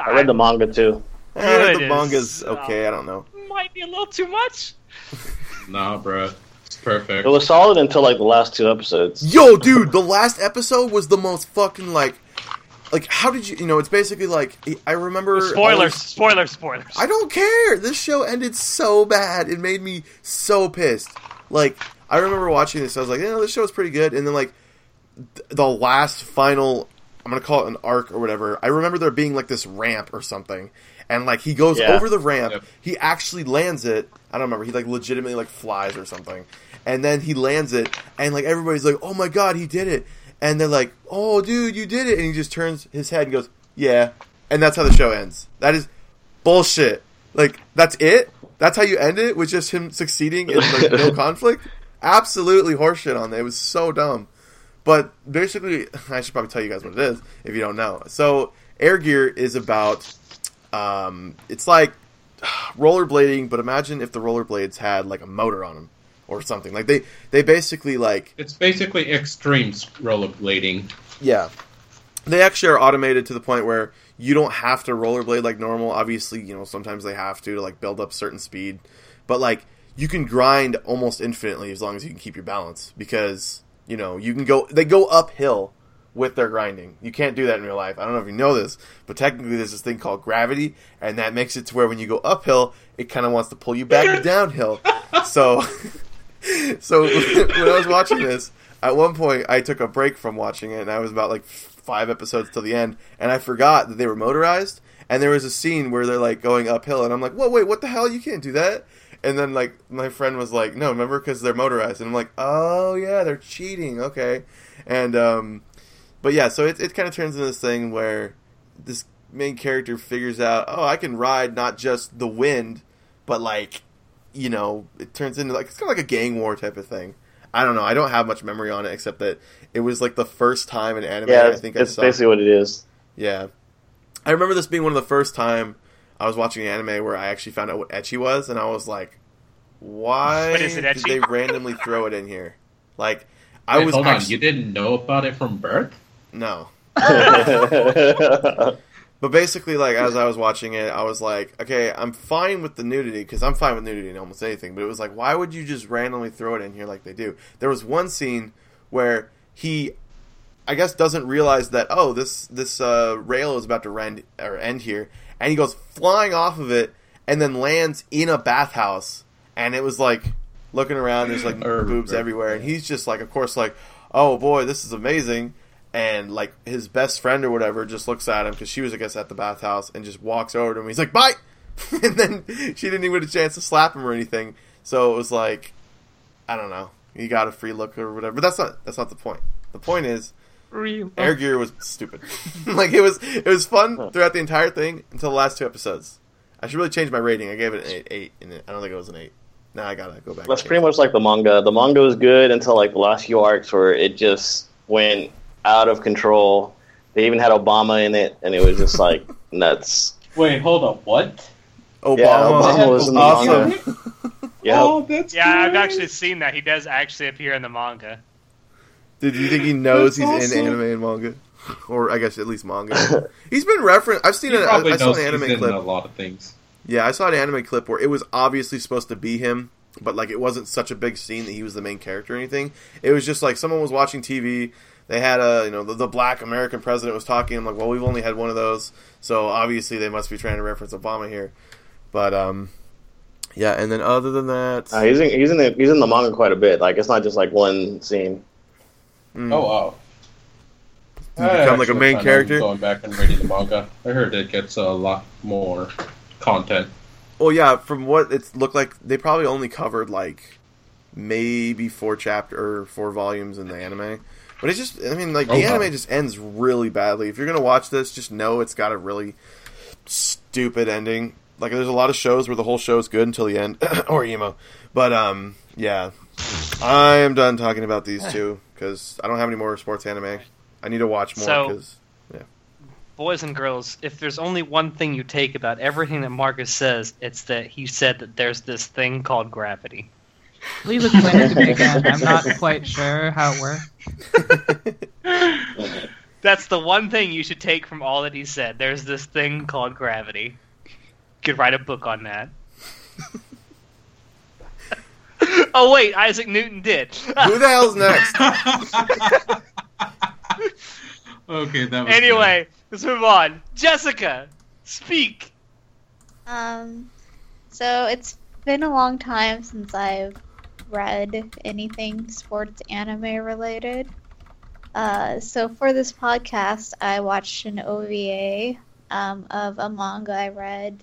I read the manga too. Good the is, manga's uh, okay. I don't know. Might be a little too much. Nah, bro, it's perfect. It was solid until like the last two episodes. Yo, dude, the last episode was the most fucking like, like how did you? You know, it's basically like I remember. Spoilers, always- spoilers, spoilers. I don't care. This show ended so bad. It made me so pissed. Like I remember watching this. I was like, yeah, this show's pretty good. And then like th- the last final, I'm gonna call it an arc or whatever. I remember there being like this ramp or something, and like he goes Yeah. over the ramp. Yep. He actually lands it. I don't remember. He like legitimately like flies or something, and then he lands it, and like everybody's like, oh my god, he did it. And they're like, oh dude, you did it. And he just turns his head and goes, yeah. And that's how the show ends. That is bullshit. Like that's it. That's how you end it with just him succeeding and like no conflict. Absolutely horseshit on that. It was so dumb. But basically, I should probably tell you guys what it is if you don't know. So, Air Gear is about. Um, it's like rollerblading, but imagine if the rollerblades had like a motor on them or something. Like they they basically like It's basically extreme rollerblading. yeah. They actually are automated to the point where you don't have to rollerblade like normal. Obviously, you know, sometimes they have to to like build up certain speed. But like you can grind almost infinitely as long as you can keep your balance because, you know, you can go they go uphill with their grinding. You can't do that in real life. I don't know if you know this, but technically there's this thing called gravity and that makes it to where when you go uphill, it kind of wants to pull you back downhill. So so when I was watching this, at one point I took a break from watching it, and I was about like five episodes till the end, and I forgot that they were motorized. And there was a scene where they're like going uphill, and I'm like, "Whoa, wait, what the hell? You can't do that!" And then like my friend was like, "No, remember because they're motorized," and I'm like, "Oh yeah, they're cheating." Okay, and um, but yeah, so it it kind of turns into this thing where this main character figures out, "Oh, I can ride not just the wind, but like." you know, it turns into like it's kind of like a gang war type of thing. I don't know. I don't have much memory on it except that it was like the first time in anime Yeah, I it's, think I it's saw. basically what it is. Yeah, I remember this being one of the first time I was watching an anime where I actually found out what ecchi was, and I was like, "Why What is it, did they randomly throw it in here?" Like, I Wait, was hold on, you didn't know about it from birth? no. But basically, like as I was watching it, I was like, okay, I'm fine with the nudity because I'm fine with nudity in almost anything. But it was like, why would you just randomly throw it in here like they do? There was one scene where he, I guess, doesn't realize that oh, this this uh, rail is about to end or end here, and he goes flying off of it and then lands in a bathhouse, and it was like looking around, there's like Er, boobs er. everywhere, and he's just like, of course, like, oh boy, this is amazing and like his best friend or whatever just looks at him because she was I guess at the bathhouse and just walks over to him. He's like bye, and then she didn't even get a chance to slap him or anything. So it was like I don't know. He got a free look or whatever. But that's not that's not the point. The point is Real. Air Gear was stupid. like it was it was fun throughout the entire thing until the last two episodes. I should really change my rating. I gave it an eight, eight and I don't think it was an eight. Nah, I gotta go back. That's pretty much like the manga. The manga was good until like the last few arcs where it just went out of control. They even had Obama in it, and it was just like nuts. Wait, hold up. What? Obama, Yeah, Obama was in the manga. Yeah, Oh, that's Yeah, I've actually seen that. He does actually appear in the manga. Did you think he knows That's he's in anime and manga, or I guess at least manga? he's been referenced. I've seen He it. I, probably I saw knows an he's anime in clip. a lot of things. Yeah, I saw an anime clip where it was obviously supposed to be him, but like it wasn't such a big scene that he was the main character or anything. It was just like someone was watching TV. They had a you know the, the black American president was talking. I'm like, well, we've only had one of those, so obviously they must be trying to reference Obama here. But um, yeah, and then other than that, Uh, he's in he's in the, he's in the manga quite a bit. Like it's not just like one scene. Mm, Oh wow. You become, like, a main character? Going back and reading the manga. I heard it gets a lot more content. well, yeah, from what it looked like, they probably only covered like maybe four chapter or four volumes in the anime. But it's just, I mean, like the Oh, wow. anime just ends really badly. If you're gonna watch this, just know it's got a really stupid ending. Like there's a lot of shows where the whole show is good until the end, or emo. But um, yeah, I am done talking about these two because I don't have any more sports anime. I need to watch more So- because Boys and girls, if there's only one thing you take about everything that Marcus says, it's that he said that there's this thing called gravity. Please explain it to me again. I'm not quite sure how it works. That's the one thing you should take from all that he said. There's this thing called gravity. You Could write a book on that. oh wait, Isaac Newton did. who the hell's next? okay, that was anyway, let's move on. Jessica, speak. Um, so it's been a long time since I've read anything sports anime related. Uh, so for this podcast, I watched an OVA um, of a manga I read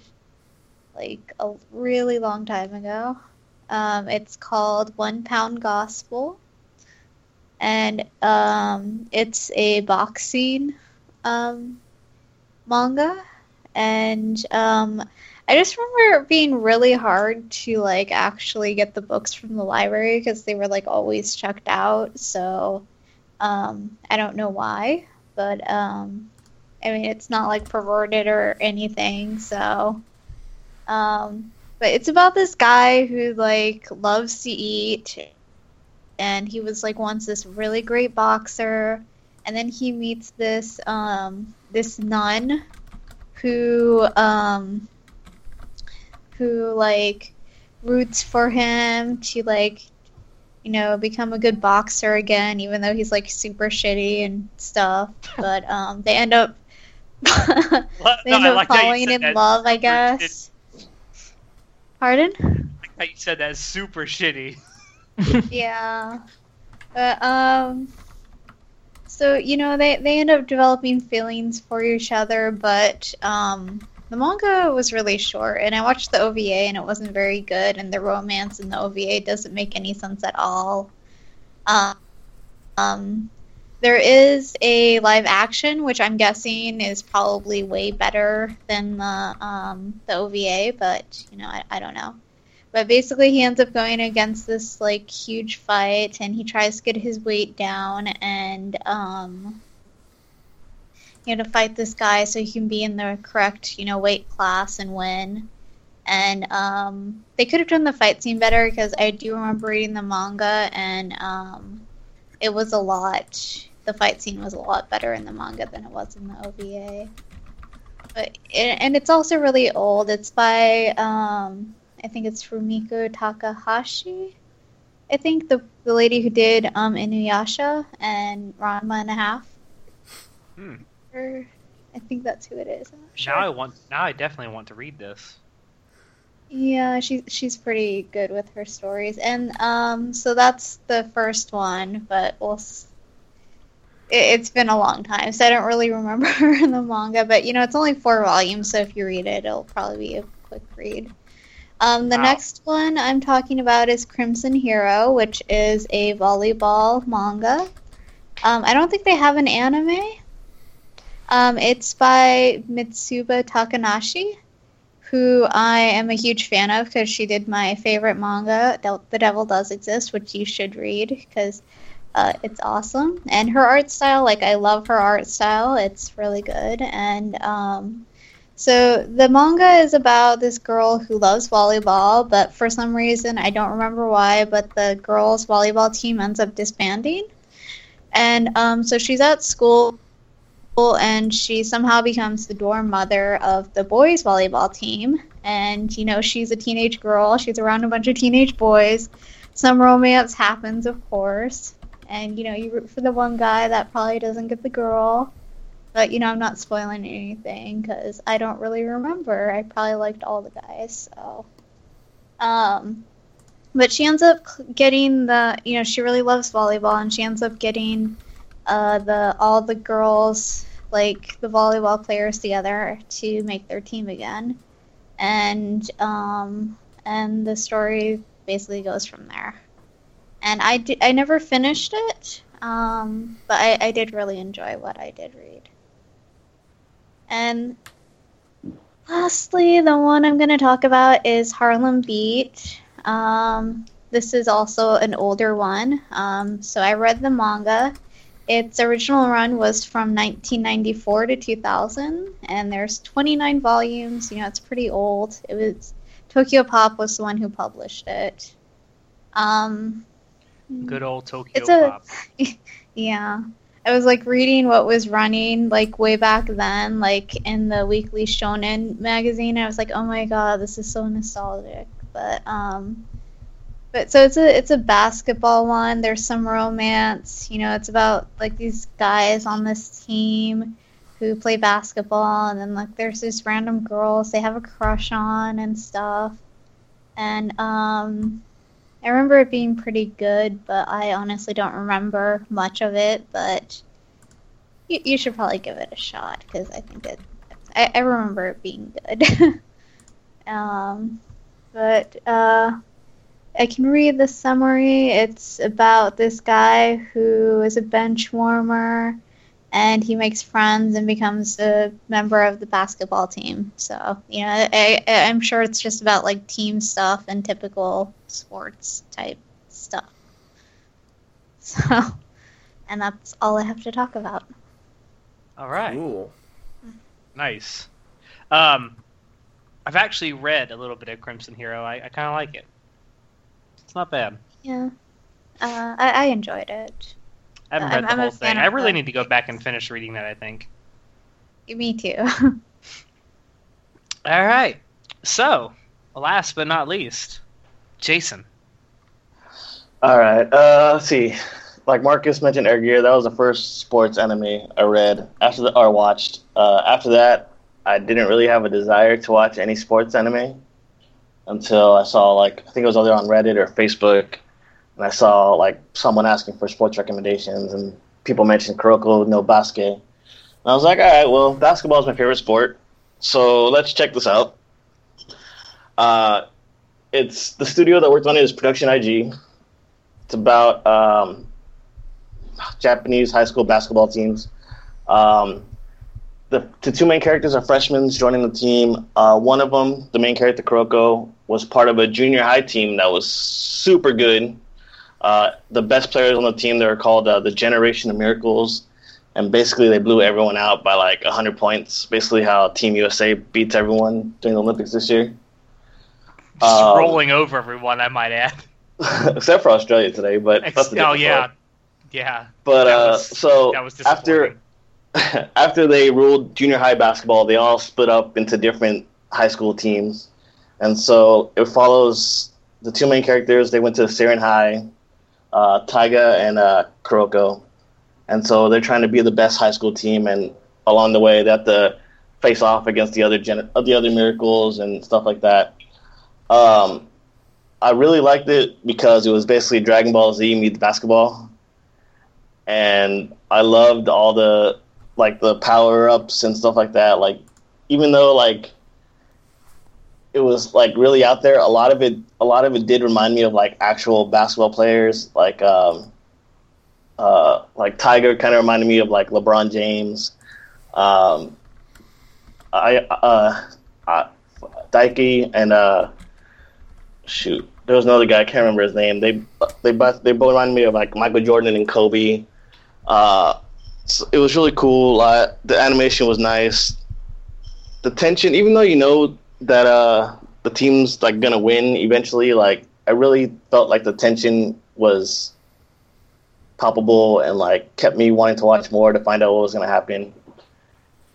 like a really long time ago. Um, it's called One Pound Gospel, and um, it's a boxing um, manga. And um, I just remember it being really hard to like actually get the books from the library because they were like always checked out. So um, I don't know why, but um, I mean it's not like perverted or anything. So, um, but it's about this guy who like loves to eat, and he was like once this really great boxer, and then he meets this um, this nun who um who like roots for him to like you know become a good boxer again even though he's like super shitty and stuff. But um they end up they No, end up like falling in that. love i guess pardon. I like you said that's super shitty. yeah but um so you know they they end up developing feelings for each other but um the manga was really short and i watched the ova and it wasn't very good and the romance in the ova doesn't make any sense at all um, um there is a live action which i'm guessing is probably way better than the um the ova but you know i, I don't know but basically, he ends up going against this like huge fight, and he tries to get his weight down, and um, you know, to fight this guy so he can be in the correct, you know, weight class and win. And um, they could have done the fight scene better because I do remember reading the manga, and um, it was a lot. The fight scene was a lot better in the manga than it was in the OVA. But and it's also really old. It's by um, I think it's Fumiko Takahashi. I think the the lady who did um, Inuyasha and Ranma and a half. Hmm. Or I think that's who it is. Sure. Now I want. Now I definitely want to read this. Yeah, she's she's pretty good with her stories, and um, so that's the first one. But we'll. s- It, it's been a long time, so I don't really remember her in the manga. But you know, it's only four volumes, so if you read it, it'll probably be a quick read. Um, the Wow. next one I'm talking about is Crimson Hero, which is a volleyball manga. Um, I don't think they have an anime. Um, it's by Mitsuba Takanashi, who I am a huge fan of because she did my favorite manga, The Devil Does Exist, which you should read because uh, it's awesome. And her art style, like, I love her art style. It's really good. And um, so the manga is about this girl who loves volleyball, but for some reason, I don't remember why, but the girls' volleyball team ends up disbanding. And um, so she's at school and she somehow becomes the dorm mother of the boys volleyball team. And you know she's a teenage girl. She's around a bunch of teenage boys. Some romance happens of course. And you know you root for the one guy that probably doesn't get the girl. But you know i'm not spoiling anything because i don't really remember. I probably liked all the guys so. Um but she ends up getting the you know she really loves volleyball and she ends up getting uh, the all the girls like the volleyball players together to make their team again, and um, and the story basically goes from there. And I I never finished it, um, but I, I did really enjoy what I did read. And lastly, the one I'm going to talk about is Harlem Beat. Um, this is also an older one. Um, so I read the manga. Its original run was from 1994 to 2000, and there's 29 volumes. You know, it's pretty old. It was Tokyo Pop was the one who published it. Um, Good old Tokyo It's a- Pop. yeah. I was like reading what was running like way back then, like in the weekly shonen magazine. I was like, "Oh my god, this is so nostalgic." But um but so it's a it's a basketball one. There's some romance, you know, it's about like these guys on this team who play basketball and then like there's these random girls they have a crush on and stuff. And um I remember it being pretty good, but I honestly don't remember much of it. But you, you should probably give it a shot because I think it. I, I remember it being good. um, but uh, I can read the summary. It's about this guy who is a bench warmer, and he makes friends and becomes a member of the basketball team. So you know, I, I, I'm sure it's just about like team stuff and typical sports type stuff. So, and that's all I have to talk about. All right. Cool. Nice. Um, I've actually read a little bit of Crimson Hero. I, I kind of like it. It's not bad. Yeah, uh, I, I enjoyed it. I haven't I'm- read the I'm whole thing. I really the- need to go back and finish reading that. I think. Me too. All right. So, last but not least, Jason. All right. Uh, let's see. Like Marcus mentioned Air Gear, that was the first sports anime I read after the or watched. Uh, after that, I didn't really have a desire to watch any sports anime until I saw like I think it was either on Reddit or Facebook, and I saw like someone asking for sports recommendations, and people mentioned Kuroko no Basket. And I was like, all right, well, basketball is my favorite sport, so let's check this out. Uh, it's the studio that worked on it is Production IG. It's about um, Japanese high school basketball teams. Um, the, the two main characters are freshmen joining the team. Uh, one of them, the main character Kuroko, was part of a junior high team that was super good. Uh, the best players on the team, they were called uh, the Generation of Miracles. And basically, they blew everyone out by like 100 points. Basically, how Team USA beats everyone during the Olympics this year. Um, rolling over everyone, I might add. Except for Australia today, but Ex- oh yeah, yeah. But uh, was- so That was after. after they ruled junior high basketball, they all split up into different high school teams, and so it follows the two main characters. They went to Seirin High, uh, Taiga and uh, Kuroko, and so they're trying to be the best high school team. And along the way, they have to face off against the other gen- the other miracles and stuff like that. Um, I really liked it because it was basically Dragon Ball Z meets basketball, and I loved all the like the power ups and stuff like that. Like even though like it was like really out there, a lot of it a lot of it did remind me of like actual basketball players. Like um uh like Taiga kind of reminded me of like LeBron James. Um I uh I, and uh, shoot, there was another guy I can't remember his name. They they both they both reminded me of like Michael Jordan and Kobe. Uh, it was really cool. The animation was nice. The tension, even though you know that uh, the team's like gonna win eventually, like I really felt like the tension was palpable and like kept me wanting to watch more to find out what was gonna happen.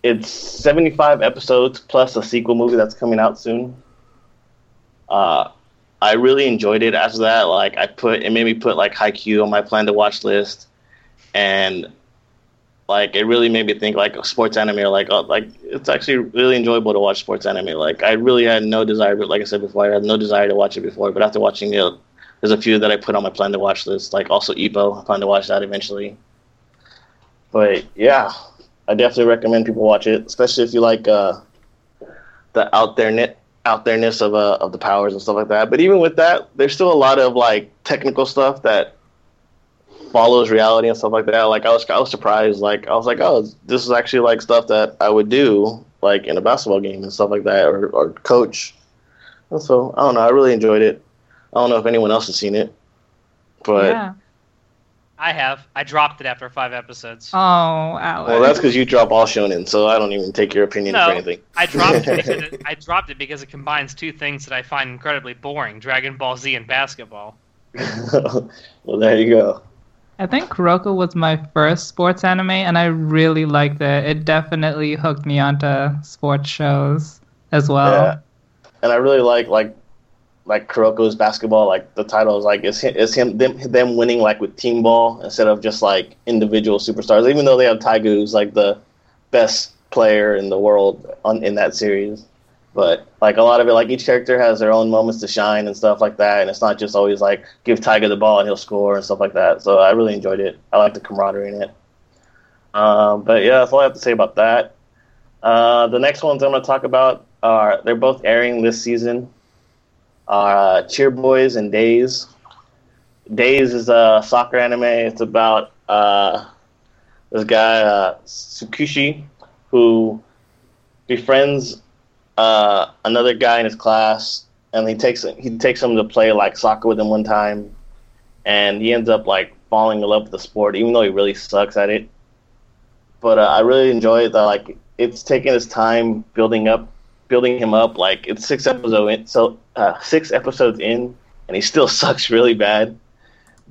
It's 75 episodes plus a sequel movie that's coming out soon. Uh, I really enjoyed it. After that, like I put it made me put like Haikyuu on my plan to watch list, and like it really made me think like sports anime or like uh, like it's actually really enjoyable to watch sports anime. Like I really had no desire, but like I said before, I had no desire to watch it before. But after watching it, there's a few that I put on my plan to watch list. Like also Ebo, I plan to watch that eventually. But yeah, I definitely recommend people watch it, especially if you like uh, the out there net out there-ness of uh, of the powers and stuff like that. But even with that, there's still a lot of like technical stuff that follows reality and stuff like that. Like I was I was surprised. Like I was like, oh, this is actually like stuff that I would do like in a basketball game and stuff like that, or or coach. And so I don't know. I really enjoyed it. I don't know if anyone else has seen it, but yeah. I have. I dropped it after five episodes. Oh, Alex. well, that's because you drop all shonen, so I don't even take your opinion No, for anything. I dropped it because it, I dropped it because it combines two things that I find incredibly boring: Dragon Ball Z and basketball. well, there you go. I think Kuroko was my first sports anime, and I really liked it. It definitely hooked me onto sports shows as well. Yeah. And I really like like like Kuroko's basketball. Like the title is like it's it's him them them winning like with team ball instead of just like individual superstars. Even though they have Taiga, who's like the best player in the world on in that series. But like a lot of it, like each character has their own moments to shine and stuff like that, and it's not just always like give Taiga the ball and he'll score and stuff like that. So I really enjoyed it. I like the camaraderie in it. Um, but yeah, that's all I have to say about that. Uh, the next ones I'm going to talk about are they're both airing this season. Are uh, Cheer Boys and Days. Days is a soccer anime. It's about uh, this guy uh, Tsukushi who befriends uh, another guy in his class, and he takes he takes him to play like soccer with him one time, and he ends up like falling in love with the sport, even though he really sucks at it. But uh, I really enjoy it that like it's taking his time building up, building him up. Like it's six episodes in, so uh, six episodes in, and he still sucks really bad.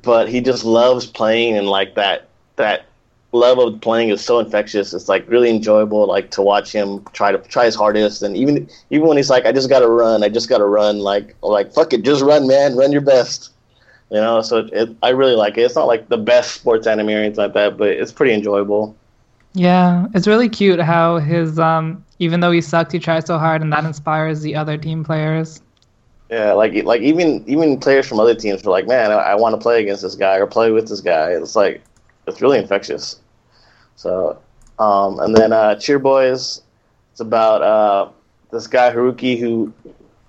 But he just loves playing, and like that that love of playing is so infectious. It's like really enjoyable, like to watch him try to try his hardest, and even even when he's like, I just gotta run, I just gotta run, like like fuck it, just run, man, run your best. You know, so it, it, I really like it. It's not like the best sports anime or anything like that, but it's pretty enjoyable. Yeah, it's really cute how his um even though he sucks, he tries so hard, and that inspires the other team players. Yeah, like like even even players from other teams were like, man, I, I want to play against this guy or play with this guy. It's like it's really infectious. So, um, and then uh, Cheer Boys, it's about uh, this guy Haruki who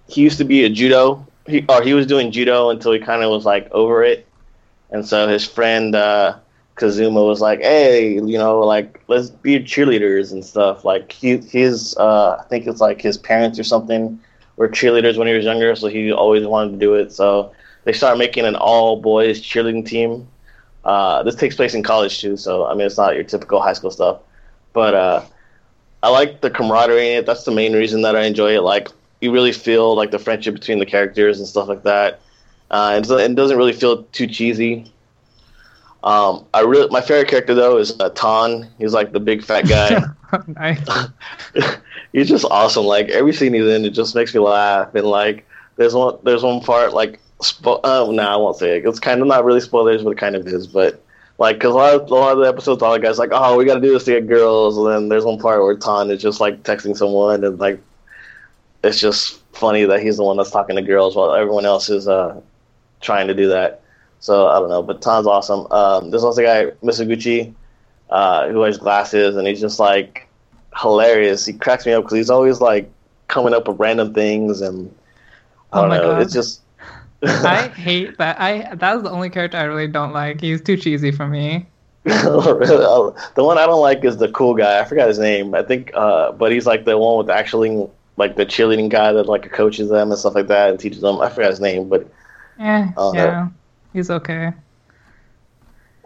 he used to be a judo, he, or he was doing judo until he kind of was like over it, and so his friend uh, Kazuma was like, "Hey, you know, like let's be cheerleaders and stuff." Like he, his, uh, I think it's like his parents or something were cheerleaders when he was younger, so he always wanted to do it. So they start making an all boys cheerleading team. Uh, this takes place in college too, so I mean it's not your typical high school stuff. But uh, I like the camaraderie in it. That's the main reason that I enjoy it. Like you really feel like the friendship between the characters and stuff like that. Uh, it, doesn't, it doesn't really feel too cheesy. Um, I really my favorite character though is uh, Ton. He's like the big fat guy. nice. he's just awesome. Like every scene he's in, it just makes me laugh. And like there's one there's one part like spo- oh no, I won't say it. It's kind of not really spoilers, but it kind of is. But like because a lot of, a lot of the episodes, all the guys like, oh, we got to do this to get girls. And then there's one part where Ton is just like texting someone, and like it's just funny that he's the one that's talking to girls while everyone else is uh trying to do that. So I don't know, but Ton's awesome. Um, there's also a guy Mizoguchi uh, who wears glasses, and he's just like hilarious. He cracks me up because he's always like coming up with random things, and I Oh don't my know. God. It's just I hate that. I that's the only character I really don't like. He's too cheesy for me. the one I don't like is the cool guy. I forgot his name. I think, uh, but he's like the one with actually like the cheerleading guy that like coaches them and stuff like that and teaches them. I forgot his name, but Eh, yeah, he's okay.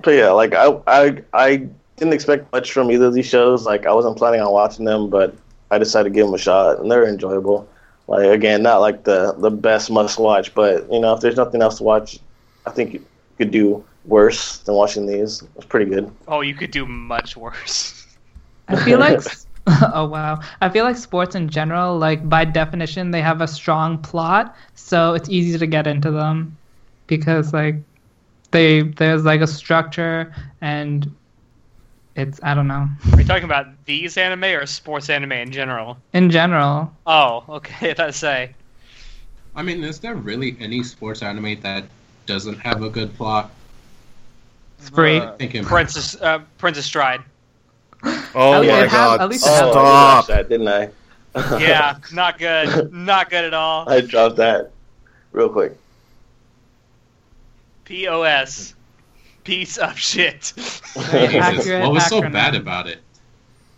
but yeah, like I I I didn't expect much from either of these shows. Like I wasn't planning on watching them, but I decided to give them a shot, and they're enjoyable. Like again, not like the the best must watch, but you know if there's nothing else to watch, I think you could do worse than watching these. It's pretty good. Oh, you could do much worse. I feel like oh wow. I feel like sports in general, like by definition, they have a strong plot, so it's easy to get into them because like they there's like a structure and it's I don't know. Are you talking about these anime or sports anime in general? In general, Oh, okay. That's say. I mean, is there really any sports anime that doesn't have a good plot? Spree. Uh, Princess uh, Princess Stride. Oh At least my it has- god! at least it has- Oh, I did Stop! that, didn't I? Yeah, not good. Not good at all. I dropped that real quick. POS. Piece of shit. Accurate what was so acronym. bad about it?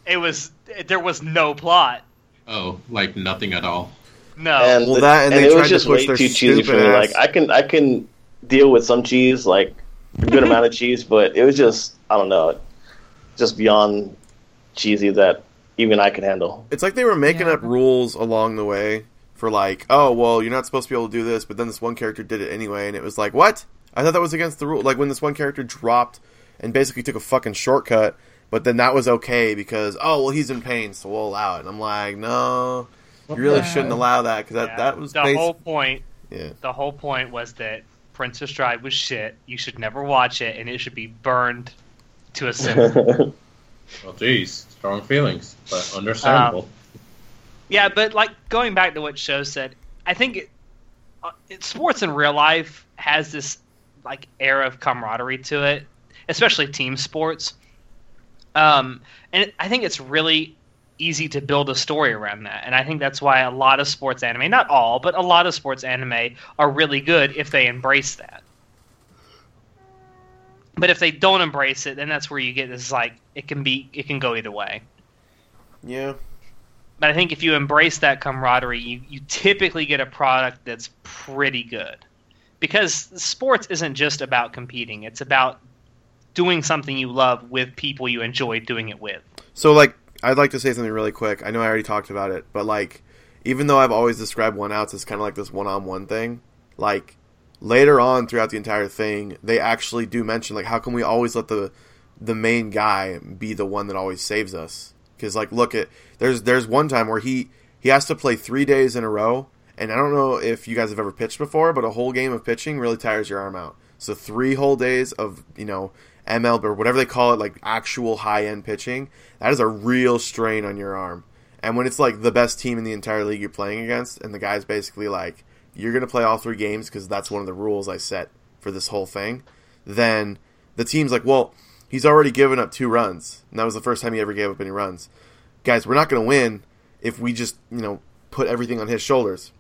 It was. There was no plot. Oh, like nothing at all. No. And, Well, the- that and and they it tried was to just push way their too cheesy for me. stupid Like I can I can deal with some cheese, like a good amount of cheese, but it was just I don't know, just beyond cheesy that even I can handle. It's like they were making Yeah. up rules along the way for like, oh well, you're not supposed to be able to do this, but then this one character did it anyway, and it was like, what? I thought that was against the rule. Like when this one character dropped and basically took a fucking shortcut, but then that was okay because oh well, he's in pain, so we'll allow it. And I'm like, no, you really shouldn't allow that because that Yeah, that was the basi- whole point. yeah. The whole point was that Princess Stride was shit. You should never watch it, and it should be burned to a cinder. Well, geez, strong feelings, but understandable. Yeah, but like going back to what Show said, I think it, uh, it, sports in real life has this like air of camaraderie to it, especially team sports. Um, and it, I think it's really easy to build a story around that, and I think that's why a lot of sports anime, not all, but a lot of sports anime are really good if they embrace that. But if they don't embrace it, then that's where you get this like it can be it can go either way. Yeah. But I think if you embrace that camaraderie, you, you typically get a product that's pretty good. Because sports isn't just about competing, it's about doing something you love with people you enjoy doing it with. So like I'd like to say something really quick. I know I already talked about it, but like even though I've always described one outs as kind of like this one-on-one thing, like later on throughout the entire thing, they actually do mention like how can we always let the the main guy be the one that always saves us? Cuz like look at there's there's one time where he he has to play 3 days in a row and I don't know if you guys have ever pitched before, but a whole game of pitching really tires your arm out. So 3 whole days of, you know, ML or whatever they call it, like actual high end pitching, that is a real strain on your arm. And when it's like the best team in the entire league you're playing against, and the guy's basically like, you're going to play all three games because that's one of the rules I set for this whole thing, then the team's like, well, he's already given up two runs. And that was the first time he ever gave up any runs. Guys, we're not going to win if we just, you know, put everything on his shoulders.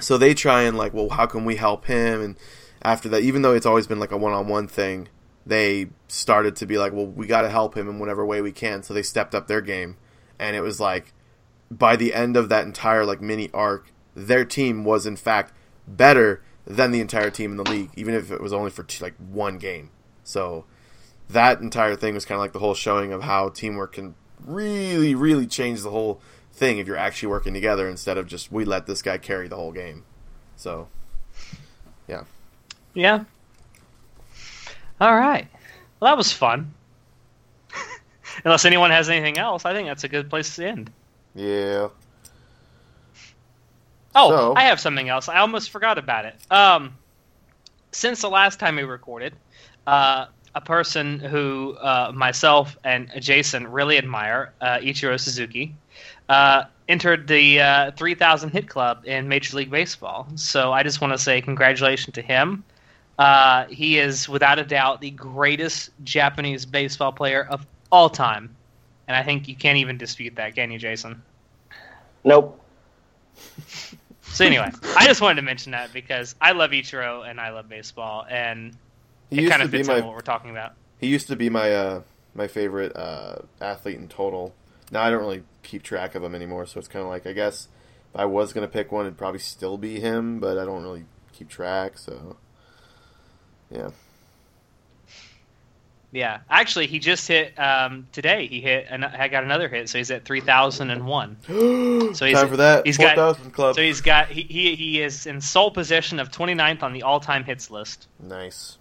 So they try and like, well, how can we help him? And after that, even though it's always been like a one-on-one thing, they started to be like, well, we got to help him in whatever way we can. So they stepped up their game, and it was like, by the end of that entire like mini arc, their team was in fact better than the entire team in the league, even if it was only for t- like one game. So that entire thing was kind of like the whole showing of how teamwork can really, really change the whole thing if you're actually working together instead of just we let this guy carry the whole game. So Yeah. Yeah. All right. Well, that was fun. Unless anyone has anything else, I think that's a good place to end. yeah, Oh, So- I have something else. I almost forgot about it. Um, since the last time we recorded, uh, a person who uh, myself and Jason really admire, uh, Ichiro Suzuki, uh, entered the uh, 3000 hit club in Major League Baseball. So I just want to say congratulations to him. Uh, he is without a doubt the greatest Japanese baseball player of all time. And I think you can't even dispute that, can you, Jason? Nope. So anyway, I just wanted to mention that because I love Ichiro and I love baseball, and he it kind of be fits my in what we're talking about. he used to be my uh, my favorite uh, athlete in total. Now I don't really keep track of him anymore, so it's kind of like I guess if I was gonna pick one, it'd probably still be him, but I don't really keep track, so yeah. Yeah, actually, he just hit um, today. He hit and I got another hit, so he's at three thousand and one. so he's- time for that. he's Four got- thousand club. So he's got he, he he is in sole possession of 29th on the all-time hits list. nice.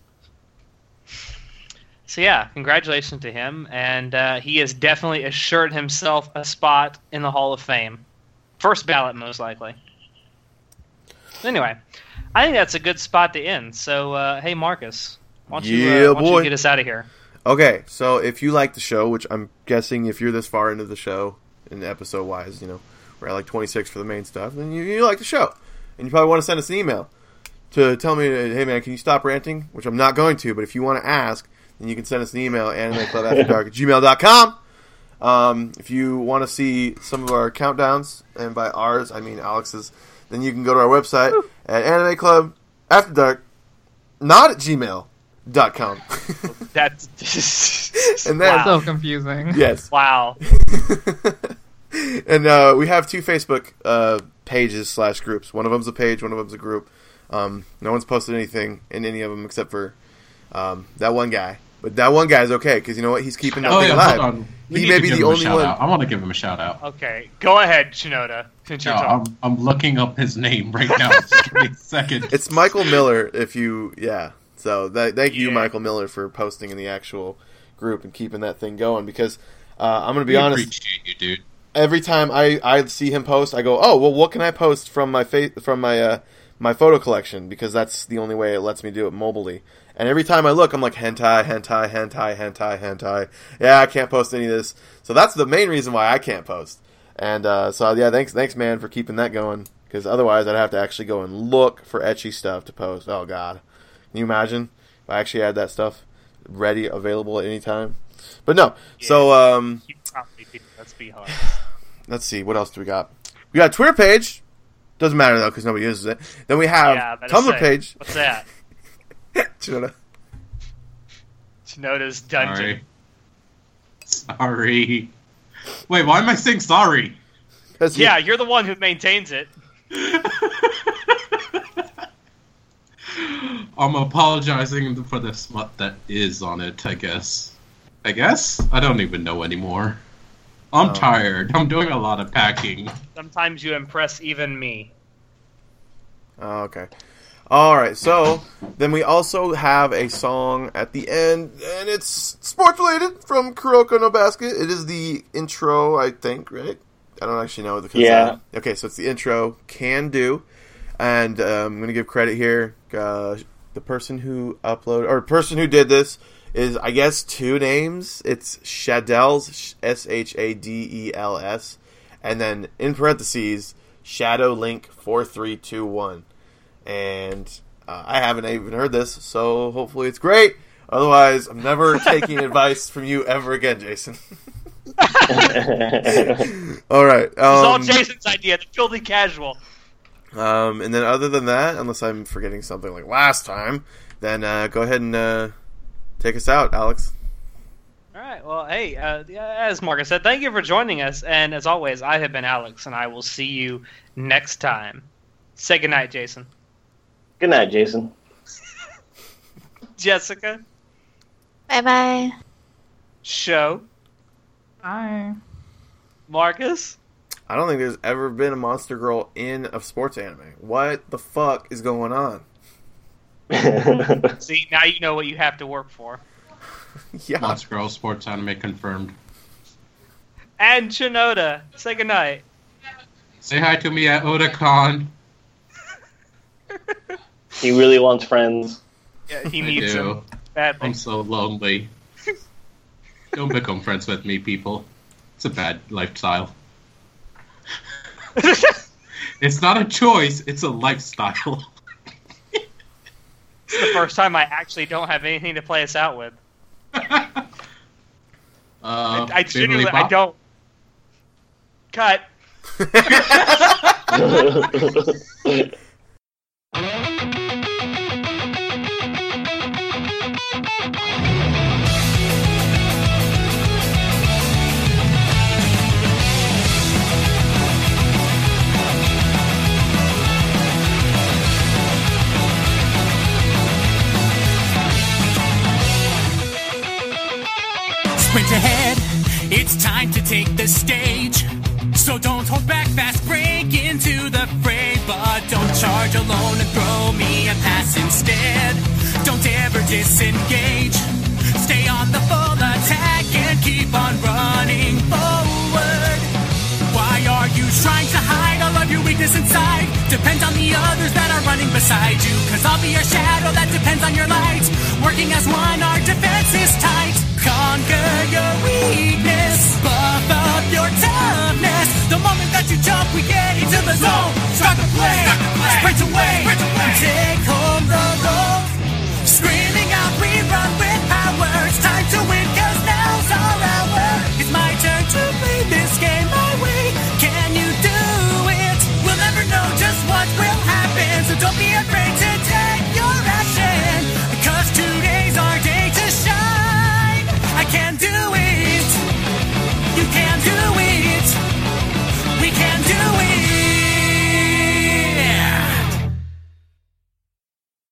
So yeah, congratulations to him, and uh, he has definitely assured himself a spot in the Hall of Fame, first ballot most likely. Anyway, I think that's a good spot to end. So uh, hey, Marcus, why don't you, Yeah, uh, why don't you get us out of here? Okay, so if you like the show, which I'm guessing if you're this far into the show, in episode wise, you know, we're at like 26 for the main stuff, then you, you like the show. And you probably want to send us an email to tell me, hey man, can you stop ranting? Which I'm not going to, but if you want to ask, then you can send us an email, animeclubafterdark at gmail.com. Um, if you want to see some of our countdowns, and by ours, I mean Alex's, then you can go to our website at animeclubafterdark, not at gmail.com. That's And then- wow. So confusing. yes. wow. and uh, we have two Facebook uh, pages slash groups. One of them's a page, one of them's a group. Um, no one's posted anything in any of them except for um, that one guy. But that one guy's okay because you know what? He's keeping that Oh thing yeah, alive. hold on. We He may be the only one- Out. I want to give him a shout out. Okay, go ahead, Shinoda. Since you're No, talking. I'm, I'm looking up his name right now. Just give me a second. It's Michael Miller. If you, yeah. So that, thank you, Michael Miller, for posting in the actual group and keeping that thing going. Because uh, I'm going to be we honest, appreciate you, dude. every time I, I see him post, I go, oh well, what can I post from my fa- from my uh, my photo collection because that's the only way it lets me do it mobilely. And every time I look, I'm like hentai, hentai, hentai, hentai, hentai. Yeah, I can't post any of this. So that's the main reason why I can't post. And uh, so yeah, thanks, thanks, man, for keeping that going. Because otherwise, I'd have to actually go and look for ecchi stuff to post. Oh God, can you imagine if I actually had that stuff ready, available at any time? But no. So um, You probably do. Let's be honest. let's see what else do we got we got a twitter page doesn't matter though because nobody uses it then we have yeah, tumblr say, page What's that? Should've- Shinoda's dungeon. Sorry. Sorry. Wait, why am I saying sorry? 'Cause you- Yeah, you're the one who maintains it. I'm apologizing for the smut that is on it, I guess. I guess? I don't even know anymore. I'm Oh. tired. I'm doing a lot of packing. Sometimes you impress even me. Oh, okay all right so then we also have a song at the end and it's sports related from kuroko no basket. It is the intro i think right? I don't actually know because, Yeah. uh, okay so it's the intro can do. And um, i'm gonna give credit here uh, the person who uploaded or person who did this is I guess two names. It's Shadels S H A D E L S, and then in parentheses Shadow Link four three two one, and uh, I haven't even heard this, so hopefully it's great. Otherwise, I'm never taking advice from you ever again, Jason. all right. It's all Um, Jason's idea, the filthy casual. um, and then other than that, unless I'm forgetting something like last time, then uh, go ahead and uh, take us out, Alex. All right. Well, hey, uh, as Marcus said, thank you for joining us. And as always, I have been Alex, and I will see you next time. Say goodnight, Jason. Good night, Jason. Jessica, Bye bye. show, Bye. Marcus. I don't think there's ever been a monster girl in a sports anime. What the fuck is going on? See, now you know what you have to work for. yeah. Monster Girl Sports Anime confirmed. And Shinoda, say goodnight. Say hi to me at Otakon. He really wants friends. Yeah, he I needs do. them badly. I'm so lonely. Don't become friends with me, people. It's a bad lifestyle. It's not a choice, it's a lifestyle. It's the first time I actually don't have anything to play us out with. uh, I, I Beverly genuinely, I don't. Cut. Sprint ahead, it's time to take the stage. So don't hold back, fast break into the fray. But don't charge alone and throw me a pass instead. Don't ever disengage. Stay on the full attack and keep on running weakness inside? Depends on the others that are running beside you. Cause I'll be your shadow that depends on your light. Working as one, our defense is tight. Conquer your weakness, buff up your toughness. The moment that you jump, we get into the zone. Start to play, sprint away, and take home the gold.